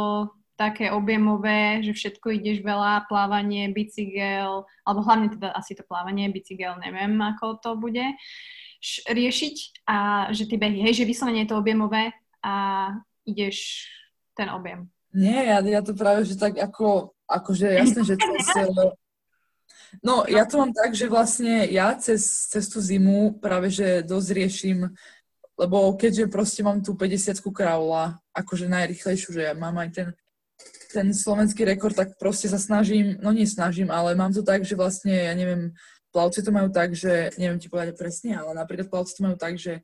také objemové, že všetko ideš veľa, plávanie, bicykel, alebo hlavne teda asi to plávanie, bicykel, neviem, ako to bude riešiť a že ty behy, hej, že vyslovene je to objemové a ideš ten objem. Nie, ja, ja to práve, že tak ako, akože jasné, že cez... No, ja to mám tak, že vlastne ja cez, cez tú zimu práve, že dosť riešim, lebo keďže proste mám tú 50 kraula, akože najrychlejšiu, že ja mám aj ten ten slovenský rekord, tak proste sa snažím, no nie snažím, ale mám to tak, že vlastne, ja neviem, plavci to majú tak, že, neviem ti povedať presne, ale napríklad plavci to majú tak, že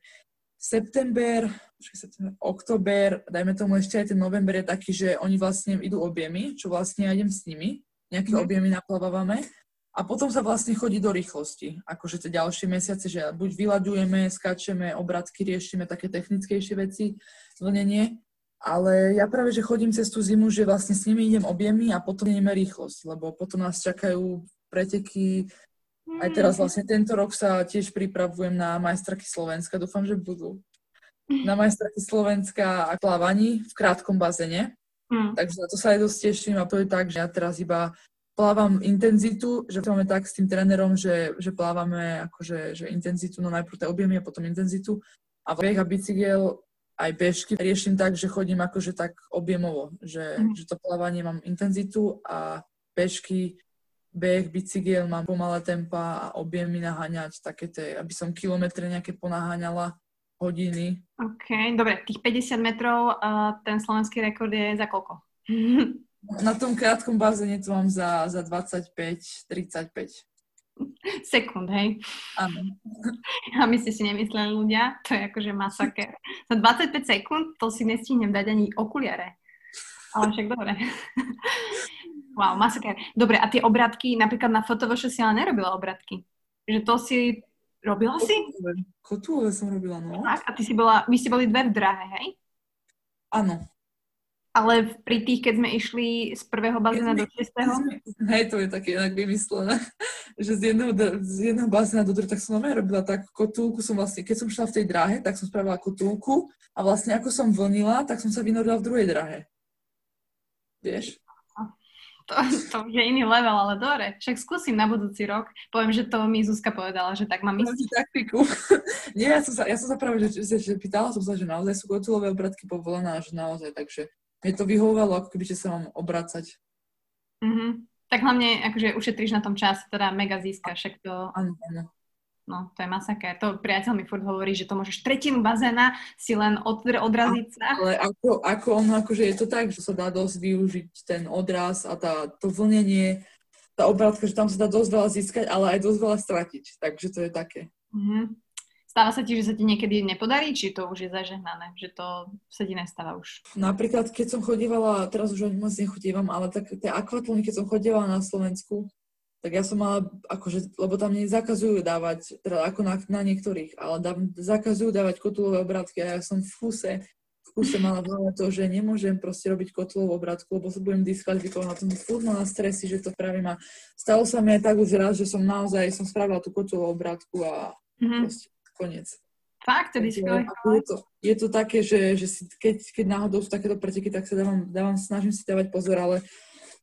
september, september, oktober, dajme tomu ešte aj ten november je taký, že oni vlastne idú objemy, čo vlastne ja idem s nimi, nejaké mm. objemy naplavávame a potom sa vlastne chodí do rýchlosti, akože tie ďalšie mesiace, že buď vyľadujeme, skáčeme, obratky riešime, také technickejšie veci, vlnenie ale ja práve, že chodím cez tú zimu, že vlastne s nimi idem objemy a potom ideme rýchlosť, lebo potom nás čakajú preteky. Aj teraz vlastne tento rok sa tiež pripravujem na majstraky Slovenska. Dúfam, že budú. Na majstraky Slovenska a plávaní v krátkom bazene. Mm. Takže na to sa aj dosť teším a to je tak, že ja teraz iba plávam intenzitu, že máme tak s tým trénerom, že, že plávame akože že intenzitu, no najprv tie objemy a potom intenzitu. A bieh a bicykel aj bežky riešim tak, že chodím akože tak objemovo, že, mm. že to plávanie mám intenzitu a bežky, beh, bicykel mám pomalé tempa a objemy naháňať také tie, aby som kilometre nejaké ponaháňala hodiny. OK, dobre, tých 50 metrov, uh, ten slovenský rekord je za koľko? Na tom krátkom bazéne to mám za, za 25-35. Sekúnd, hej? Áno. A my ste si nemysleli ľudia, to je akože masaker. Za 25 sekúnd to si nestihnem dať ani okuliare. Ale však dobre. wow, masaker. Dobre, a tie obratky, napríklad na fotovoše si ale nerobila obratky. Že to si Robila si? Kotúle som robila, no. Tak, a ty si bola, vy ste boli dve v drahe, hej? Áno. Ale pri tých, keď sme išli z prvého bazéna do šiestého? Hej, to je také inak vymyslené, že z jedného, z jedného bazéna do druhého, tak som nové robila tak kotúlku, som vlastne, keď som šla v tej dráhe, tak som spravila kotúlku a vlastne ako som vlnila, tak som sa vynorila v druhej dráhe. Vieš? to, to je iný level, ale dobre. Však skúsim na budúci rok. Poviem, že to mi Zuzka povedala, že tak mám ísť. taktiku. Nie, ja som sa, ja som sa práve, že, že, že pýtala som sa, že naozaj sú kotulové obratky povolené že naozaj, takže mne to vyhovovalo, ako keby že sa mám obracať. Mm-hmm. Tak hlavne, akože ušetríš na tom čas, teda mega získaš, však to... Áno, áno. No, to je masaké. To priateľ mi furt hovorí, že to môžeš tretinu bazéna si len od, odraziť sa. Ale ako, ako ono, akože je to tak, že sa dá dosť využiť ten odraz a tá, to vlnenie, tá obrátka, že tam sa dá dosť veľa získať, ale aj dosť veľa stratiť. Takže to je také. Mm-hmm. Stáva sa ti, že sa ti niekedy nepodarí, či to už je zažehnané, že to sa ti nestáva už? Napríklad, keď som chodívala, teraz už moc nechodívam, ale tak tie akvatlony, keď som chodívala na Slovensku, tak ja som mala, akože, lebo tam nezakazujú dávať, teda ako na, na niektorých, ale dá, zakazujú dávať kotulové obrátky a ja som v kuse, v kuse mala v to, že nemôžem proste robiť kotulovú obrátku, lebo sa budem diskvalifikovať na tom furt na stresy, že to spravím a stalo sa mi aj tak už raz, že som naozaj, som spravila tú kotulovú obrátku a mm-hmm. proste koniec. Fakt, to je, to, je to také, že, že si, keď, keď náhodou sú takéto preteky, tak sa dávam, dávam, snažím si dávať pozor, ale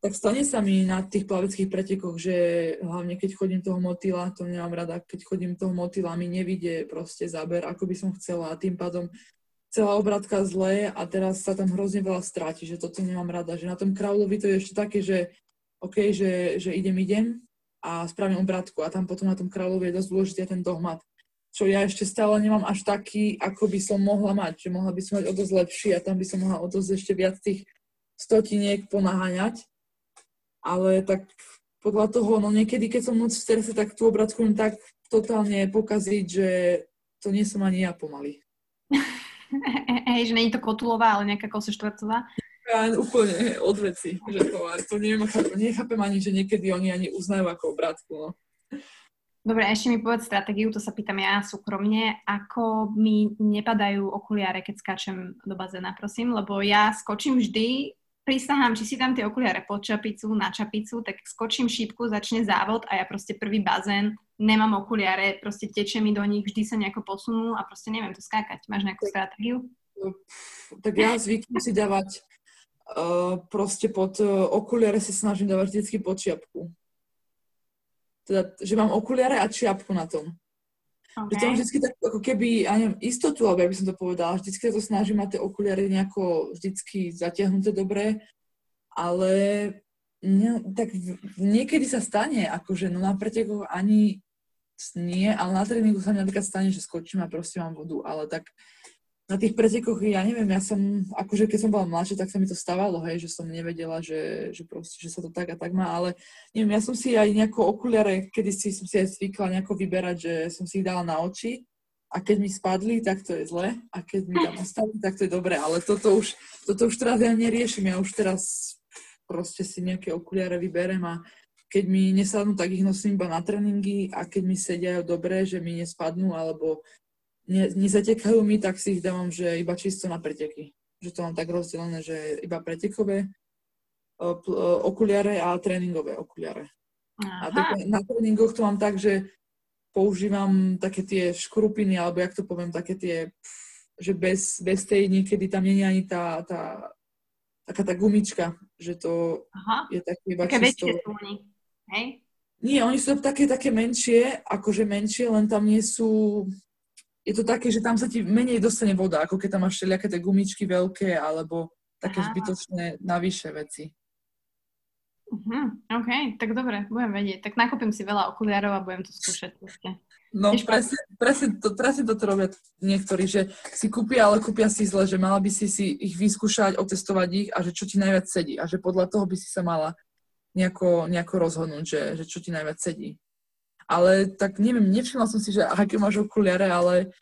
tak stane sa mi na tých plaveckých pretekoch, že hlavne keď chodím toho motýla, to nemám rada, keď chodím toho motýla, mi nevidie proste záber, ako by som chcela. A tým pádom celá obratka zle a teraz sa tam hrozne veľa stráti, že toto nemám rada, že na tom Kraulovi to je ešte také, že OK, že, že idem, idem a spravím obratku a tam potom na tom Kraulovi je dosť dôležitý ten dohmat, čo ja ešte stále nemám až taký, ako by som mohla mať, že mohla by som mať o dosť lepší a tam by som mohla o dosť ešte viac tých stotiniek ponaháňať, ale tak podľa toho, no niekedy, keď som moc v strese, tak tú obratku tak totálne pokaziť, že to nie som ani ja pomaly. Hej, že není to kotulová, ale nejaká kosoštvrcová. Ja, úplne od veci, že to, to neviem, nechápem ani, že niekedy oni ani uznajú ako obratku, no. Dobre, ešte mi povedz stratégiu, to sa pýtam ja súkromne, ako mi nepadajú okuliare, keď skáčem do bazéna, prosím, lebo ja skočím vždy prisahám, či si tam tie okuliare pod čapicu, na čapicu, tak skočím šípku, začne závod a ja proste prvý bazén, nemám okuliare, proste teče mi do nich, vždy sa nejako posunú a proste neviem to skákať. Máš nejakú stratégiu? Tak ja zvyknem si dávať uh, proste pod uh, okuliare si snažím dávať vždycky pod čiapku. Teda, že mám okuliare a čiapku na tom. Okay. Že to mám vždycky tak ako keby, ja neviem, istotu, alebo ja by som to povedala, vždycky sa to snažím mať tie okuliare nejako vždycky zatiahnuté dobre, ale ne, tak niekedy sa stane, akože no na pretekoch ani nie, ale na tréningu sa mi napríklad stane, že skočím a proste mám vodu, ale tak na tých pretekoch, ja neviem, ja som, akože keď som bola mladšia, tak sa mi to stávalo, hej, že som nevedela, že, že proste, že sa to tak a tak má, ale neviem, ja som si aj nejako okuliare, kedy si som si aj zvykla nejako vyberať, že som si ich dala na oči a keď mi spadli, tak to je zle a keď mi tam ostali, tak to je dobre, ale toto už, toto už teraz ja neriešim, ja už teraz proste si nejaké okuliare vyberem a keď mi nesadnú, tak ich nosím iba na tréningy a keď mi sedia dobre, že mi nespadnú alebo ne, nezatekajú mi, tak si ich dávam, že iba čisto na preteky. Že to mám tak rozdelené, že iba pretekové okuliare a tréningové okuliare. Aha. A tak na tréningoch to mám tak, že používam také tie škrupiny, alebo jak to poviem, také tie, že bez, bez tej niekedy tam nie je ani tá, tá taká tá gumička, že to Aha. je také iba Také čisto... väčšie sú oni, hej? Nie, oni sú také, také menšie, akože menšie, len tam nie sú... Je to také, že tam sa ti menej dostane voda, ako keď tam máš všelijaké tie gumičky veľké, alebo také Aha. zbytočné navyše veci. Uh-huh. OK, tak dobre, budem vedieť. Tak nakúpim si veľa okuliarov a budem to skúšať. Proste. No presne, presne, to, presne to robia niektorí, že si kúpia, ale kúpia si zle, že mala by si si ich vyskúšať, otestovať ich a že čo ti najviac sedí a že podľa toho by si sa mala nejako, nejako rozhodnúť, že, že čo ti najviac sedí. Ale tak neviem, nevšimla som si, že aké máš okuliare, ale...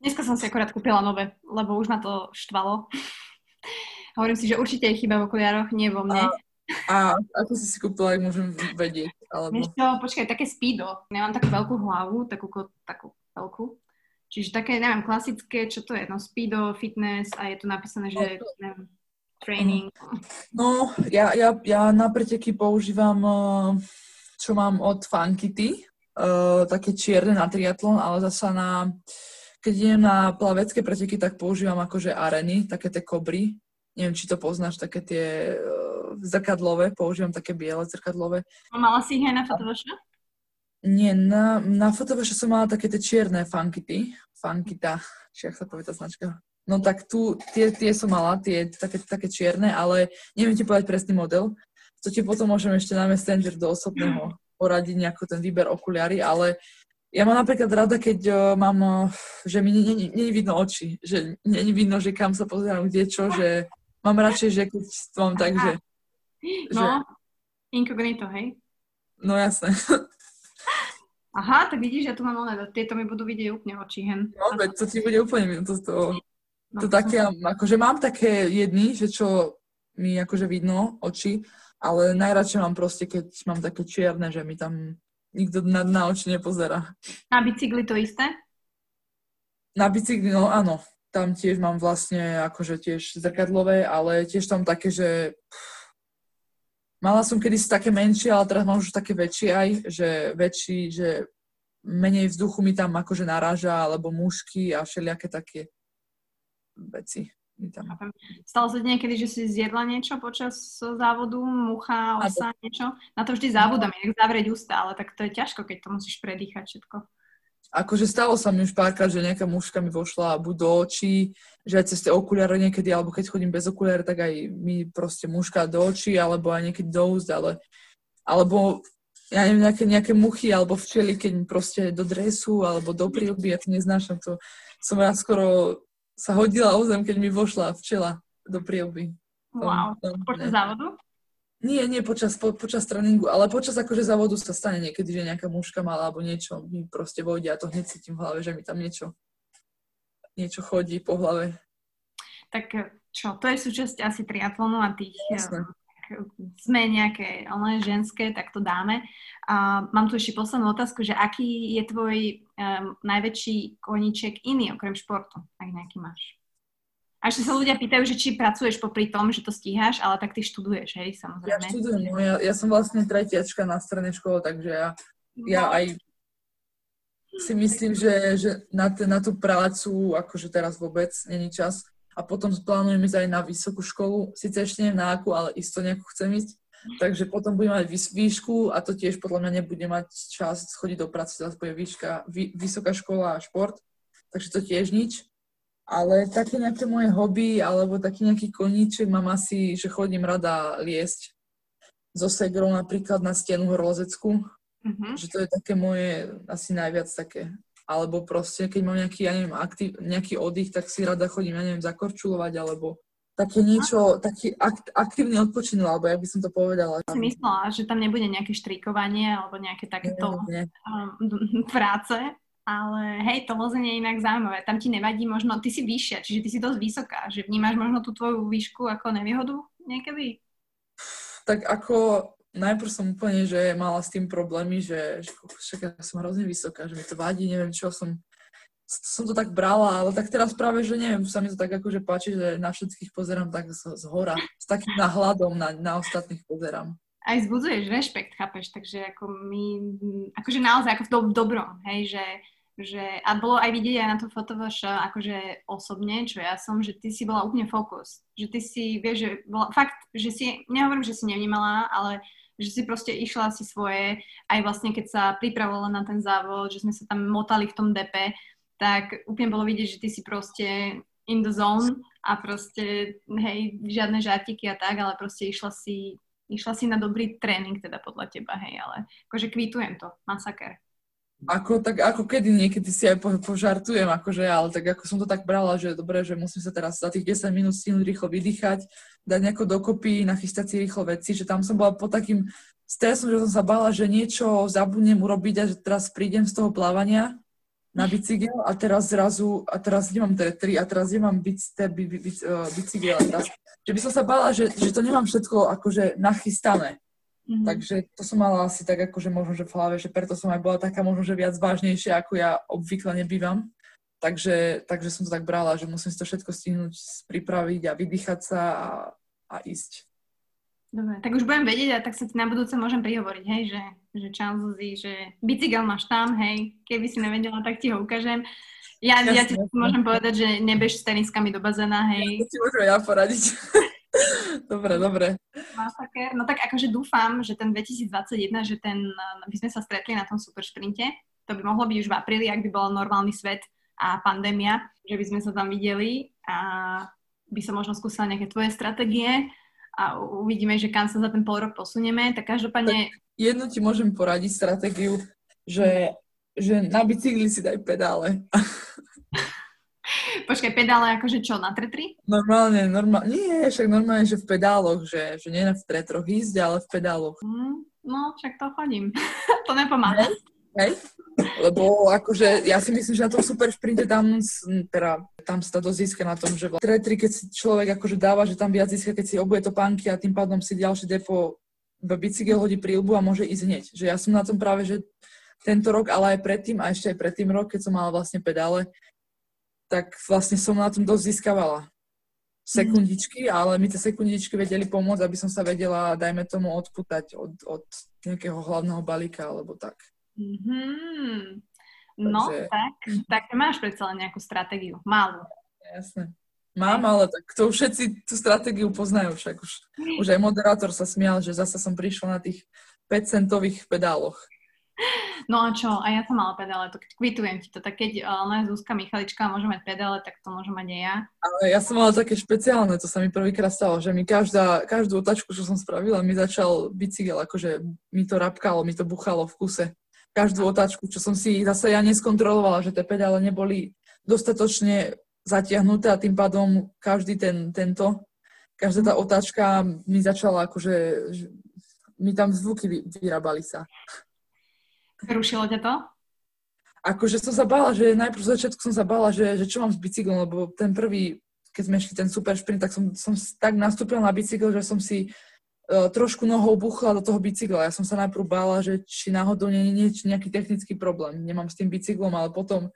Dneska som si akorát kúpila nové, lebo už ma to štvalo. Hovorím si, že určite je chyba v okuliároch, nie vo mne. A a ako si si kúpila, ak môžem vedieť? Alebo... Vieš čo, počkaj, také speedo. Nemám takú veľkú hlavu, takú, takú veľkú. Čiže také, neviem, klasické, čo to je? No speedo, fitness a je tu napísané, že no, neviem, training. No, ja, ja, ja na preteky používam, eh, čo mám od Funkity, uh, také čierne na triatlon, ale zasa na, keď idem na plavecké preteky, tak používam akože areny, také tie kobry. Neviem, či to poznáš, také tie uh, zrkadlové, používam také biele zrkadlové. Mala si ich aj na fotovaše? Nie, na, na fotovaše som mala také tie čierne funkity. Funkita, či ak sa povie tá značka. No tak tu, tie, tie som mala, tie také, také čierne, ale neviem ti povedať presný model. To ti potom môžem ešte na Messenger do osobného poradiť nejaký ten výber okuliary, ale ja mám napríklad rada, keď uh, mám, uh, že mi není vidno oči, že není vidno, že kam sa pozerám, kde čo, že mám radšej, že keď to mám tak, že No, že... inkognito, hej? No jasné. Aha, tak vidíš, ja tu mám oné, tieto mi budú vidieť úplne oči, hen. No, veď to ti bude úplne to, to, no, to také, akože mám také jedny, že čo mi akože vidno oči, ale najradšej mám proste, keď mám také čierne, že mi tam nikto na, na oči nepozerá. Na bicykli to isté? Na bicykli, no áno. Tam tiež mám vlastne akože tiež zrkadlové, ale tiež tam také, že Mala som kedysi také menšie, ale teraz mám už také väčšie aj, že väčší, že menej vzduchu mi tam akože naráža, alebo mušky a všelijaké také veci. Stalo sa niekedy, že si zjedla niečo počas závodu, mucha, osa, niečo? Na to vždy závodám, jak zavrieť ústa, ale tak to je ťažko, keď to musíš predýchať všetko. Akože stalo sa mi už párkrát, že nejaká mužka mi vošla buď do očí, že aj cez tie okuliare niekedy, alebo keď chodím bez okuliare, tak aj mi proste mužka do očí, alebo aj niekedy do úst, ale alebo ja neviem, nejaké, nejaké muchy alebo včely, keď mi proste do dresu alebo do prílby, ja to neznášam, to som ja skoro sa hodila o zem, keď mi vošla včela do prílby. Wow, počas závodu? Nie, nie počas, po, počas tréningu, ale počas akože závodu sa stane niekedy, že nejaká mužka mala alebo niečo mi proste vojde a to hneď cítim v hlave, že mi tam niečo, niečo chodí po hlave. Tak čo, to je súčasť asi triatlonu a tých Jasne. Sme nejaké ale ženské, tak to dáme. A mám tu ešte poslednú otázku, že aký je tvoj um, najväčší koníček iný okrem športu, ak nejaký máš? A ešte sa ľudia pýtajú, že či pracuješ popri tom, že to stíhaš, ale tak ty študuješ, hej, samozrejme. Ja študujem, no, ja, ja som vlastne tretiačka na strednej škole, takže ja, ja aj si myslím, že, že na, t- na tú prácu akože teraz vôbec není čas. A potom plánujem ísť aj na vysokú školu, síce ešte neviem na akú, ale isto nejakú chcem ísť. Takže potom budem mať výšku a to tiež podľa mňa nebude mať čas chodiť do práce, zase bude výška, vy, vysoká škola a šport, takže to tiež nič. Ale také nejaké moje hobby alebo taký nejaký koníček mám asi, že chodím rada liesť so segrou napríklad na stenu horolezeckú. Mm-hmm. Že to je také moje asi najviac také. Alebo proste, keď mám nejaký, ja neviem, aktiv, nejaký oddych, tak si rada chodím, ja neviem, zakorčulovať alebo také niečo, taký akt, aktívny odpočinul, alebo ja by som to povedala. Si myslela, že tam nebude nejaké štrikovanie alebo nejaké takéto nie, nie. Um, práce, ale hej, to lozenie je inak zaujímavé. Tam ti nevadí možno, ty si vyššia, čiže ty si dosť vysoká, že vnímaš možno tú tvoju výšku ako nevýhodu niekedy? Tak ako najprv som úplne, že mala s tým problémy, že, že však ja som hrozne vysoká, že mi to vadí, neviem čo som som to tak brala, ale tak teraz práve, že neviem, sa mi to tak akože páči, že na všetkých pozerám tak z, z hora, s takým náhľadom na, na ostatných pozerám. Aj zbudzuješ rešpekt, chápeš, takže ako my, akože naozaj ako v, do, dobrom, hej, že, že, a bolo aj vidieť aj na to fotovaš akože osobne, čo ja som, že ty si bola úplne fokus, že ty si, vieš, že bola, fakt, že si, nehovorím, že si nevnímala, ale že si proste išla si svoje, aj vlastne keď sa pripravovala na ten závod, že sme sa tam motali v tom depe, tak úplne bolo vidieť, že ty si proste in the zone a proste, hej, žiadne žartiky a tak, ale proste išla si, išla si na dobrý tréning teda podľa teba, hej, ale akože kvítujem to, masaker. Ako, tak ako kedy niekedy si aj po, požartujem, akože, ale tak ako som to tak brala, že dobre, že musím sa teraz za tých 10 minút stihnúť rýchlo vydýchať, dať nejako dokopy, nachystať si rýchlo veci, že tam som bola po takým stresom, že som sa bála, že niečo zabudnem urobiť a že teraz prídem z toho plávania na bicykel a teraz zrazu, a teraz nemám tri a teraz nemám bicykel, by, by, by, bicykel a teraz, že by som sa bála, že, že to nemám všetko akože nachystané. Mm-hmm. Takže to som mala asi tak akože možno, že v hlave, že preto som aj bola taká možno, že viac vážnejšia, ako ja obvykle nebývam. Takže, takže som to tak brala, že musím si to všetko stihnúť, pripraviť a vydýchať sa a, a ísť. Dobre, tak už budem vedieť a tak sa ti na budúce môžem prihovoriť, hej, že, že čau Zuzi, že bicykel máš tam, hej, keby si nevedela, tak ti ho ukážem. Ja, jasne, ja ti môžem povedať, že nebež s teniskami do bazéna, hej. Ja ti môžem ja poradiť. dobre, dobre. Masaker. No tak akože dúfam, že ten 2021, že ten, by sme sa stretli na tom super šprinte. To by mohlo byť už v apríli, ak by bol normálny svet a pandémia, že by sme sa tam videli a by som možno skúsila nejaké tvoje stratégie a uvidíme, že kam sa za ten pol rok posunieme. Tak každopádne... Tak jednu ti môžem poradiť stratégiu, že, že na bicykli si daj pedále. Počkaj, pedále akože čo, na tretri? Normálne, normálne, nie, však normálne, že v pedáloch, že, že nie v tretroch ísť, ale v pedáloch. Mm, no, však to chodím. to nepomáha. Hej? Lebo akože ja si myslím, že na tom super šprinte tam, teda, tam sa to získa na tom, že v tretri, keď si človek akože dáva, že tam viac získa, keď si obuje topánky a tým pádom si ďalší depo bicykel hodí prílbu a môže ísť hneď. Že ja som na tom práve, že tento rok, ale aj predtým a ešte aj predtým rok, keď som mala vlastne pedále, tak vlastne som na tom dosť získavala sekundičky, ale mi tie sekundičky vedeli pomôcť, aby som sa vedela, dajme tomu, odputať od, od nejakého hlavného balíka alebo tak. Mm-hmm. No, Takže... tak, tak máš predsa len nejakú stratégiu, malú. Jasné. Mám, ale tak to všetci tú stratégiu poznajú však. Už, už aj moderátor sa smial, že zase som prišla na tých 5 centových pedáloch. No a čo? A ja som mala pedále, to kvitujem ti to. Tak keď uh, Zuzka Michalička môže mať pedále, tak to môžem mať aj ja. Ale ja som mala také špeciálne, to sa mi prvýkrát stalo, že mi každá, každú otačku, čo som spravila, mi začal bicykel, akože mi to rapkalo, mi to buchalo v kuse. Každú otáčku, čo som si zase ja neskontrolovala, že tie pedále neboli dostatočne zatiahnuté a tým pádom každý ten, tento, každá tá otáčka mi začala akože, mi tam zvuky vyrábali sa. Rušilo ťa to? Akože som sa bála, že najprv začiatku som sa bála, že, že čo mám s bicyklom, lebo ten prvý, keď sme šli ten super sprint, tak som, som tak nastúpila na bicykel, že som si uh, trošku nohou buchla do toho bicykla. Ja som sa najprv bála, že či náhodou nie je nejaký technický problém. Nemám s tým bicyklom, ale potom,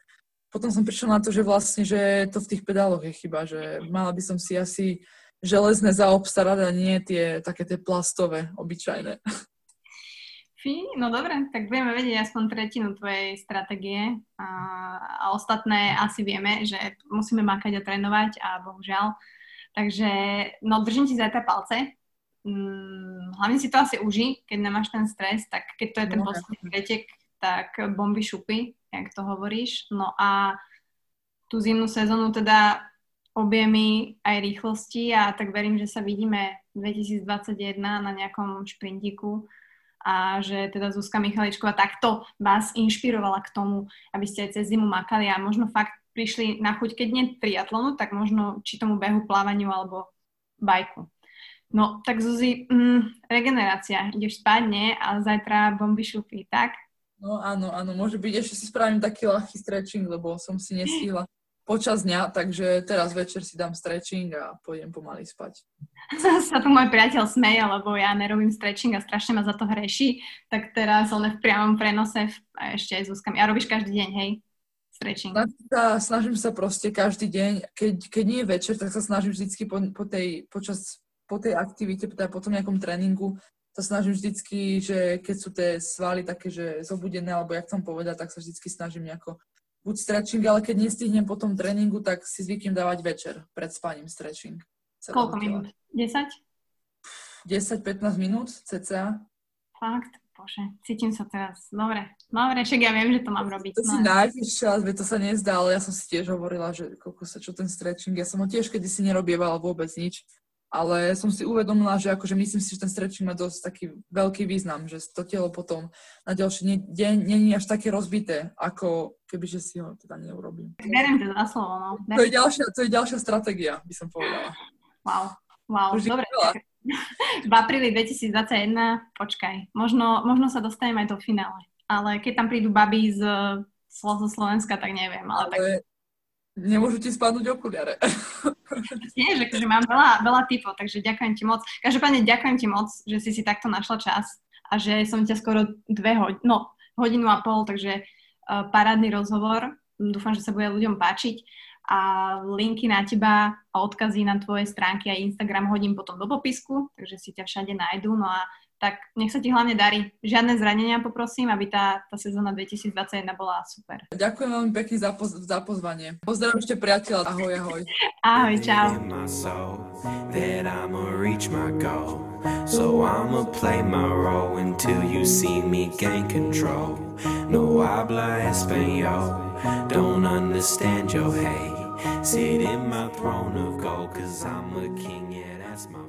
potom som prišla na to, že vlastne, že to v tých pedáloch je chyba, že mala by som si asi železné zaobstarať a nie tie také tie plastové, obyčajné. Fí, no dobre, tak budeme vedieť aspoň tretinu tvojej stratégie a, a ostatné asi vieme, že musíme makať a trénovať a bohužiaľ. Takže, no držím ti zajtra palce. Mm, hlavne si to asi uži, keď nemáš ten stres, tak keď to je ten no, posledný pretek, tak bomby šupy, jak to hovoríš. No a tú zimnú sezónu teda objemy aj rýchlosti a tak verím, že sa vidíme 2021 na nejakom šprintiku a že teda Zuzka Michaličková takto vás inšpirovala k tomu, aby ste aj cez zimu makali a možno fakt prišli na chuť, keď nie triatlonu, tak možno či tomu behu, plávaniu alebo bajku. No, tak Zuzi, mm, regenerácia. Ideš spať, nie? A zajtra bomby šupy, tak? No áno, áno, môže byť. Ešte si spravím taký ľahký stretching, lebo som si nestihla počas dňa, takže teraz večer si dám stretching a pôjdem pomaly spať. Sa tu môj priateľ smeje, lebo ja nerobím stretching a strašne ma za to hreší, tak teraz on v priamom prenose a ešte aj s úzkami. A robíš každý deň, hej? Stretching. Snažím sa, snažím sa proste každý deň, keď, keď nie je večer, tak sa snažím vždycky po, po tej, počas, po tej aktivite, teda po tom nejakom tréningu sa snažím vždycky, že keď sú tie svaly také, že zobudené, alebo jak chcem povedať, tak sa vždycky snažím nejako buď stretching, ale keď nestihnem po tom tréningu, tak si zvyknem dávať večer pred spaním stretching. Koľko minút? 10? 10-15 minút cca. Fakt? Bože, cítim sa teraz. Dobre, dobre, však ja viem, že to mám robiť. To no. si čas, to sa nezdá, ale ja som si tiež hovorila, že koľko sa čo ten stretching, ja som ho tiež kedy si nerobievala vôbec nič ale som si uvedomila, že akože myslím si, že ten stretching má dosť taký veľký význam, že to telo potom na ďalší deň není až také rozbité, ako keby, že si ho teda neurobím. Beriem to za slovo, no. To je, ďalšia, to je ďalšia stratégia, by som povedala. Wow, wow, Už dobre. V apríli 2021, počkaj, možno, možno sa dostanem aj do finále, ale keď tam prídu baby z, zo Slovenska, tak neviem, ale, ale tak nemôžu ti spadnúť okuliare. Nie, že akože mám veľa, veľa typov, takže ďakujem ti moc. Každopádne ďakujem ti moc, že si si takto našla čas a že som ťa skoro dve hodiny, no hodinu a pol, takže uh, parádny rozhovor. Dúfam, že sa bude ľuďom páčiť a linky na teba a odkazy na tvoje stránky a Instagram hodím potom do popisku, takže si ťa všade nájdú. No a tak nech sa ti hlavne darí. Žiadne zranenia poprosím, aby tá, tá sezóna 2021 bola super. Ďakujem veľmi pekne za, poz, za pozvanie. Pozdravujem ešte priateľa. Ahoj, ahoj. Ahoj, čau. So I'ma play my role until you see me gain control. No habla español, don't understand your hate. Sit in my throne of gold, cause I'm a king, yeah, that's my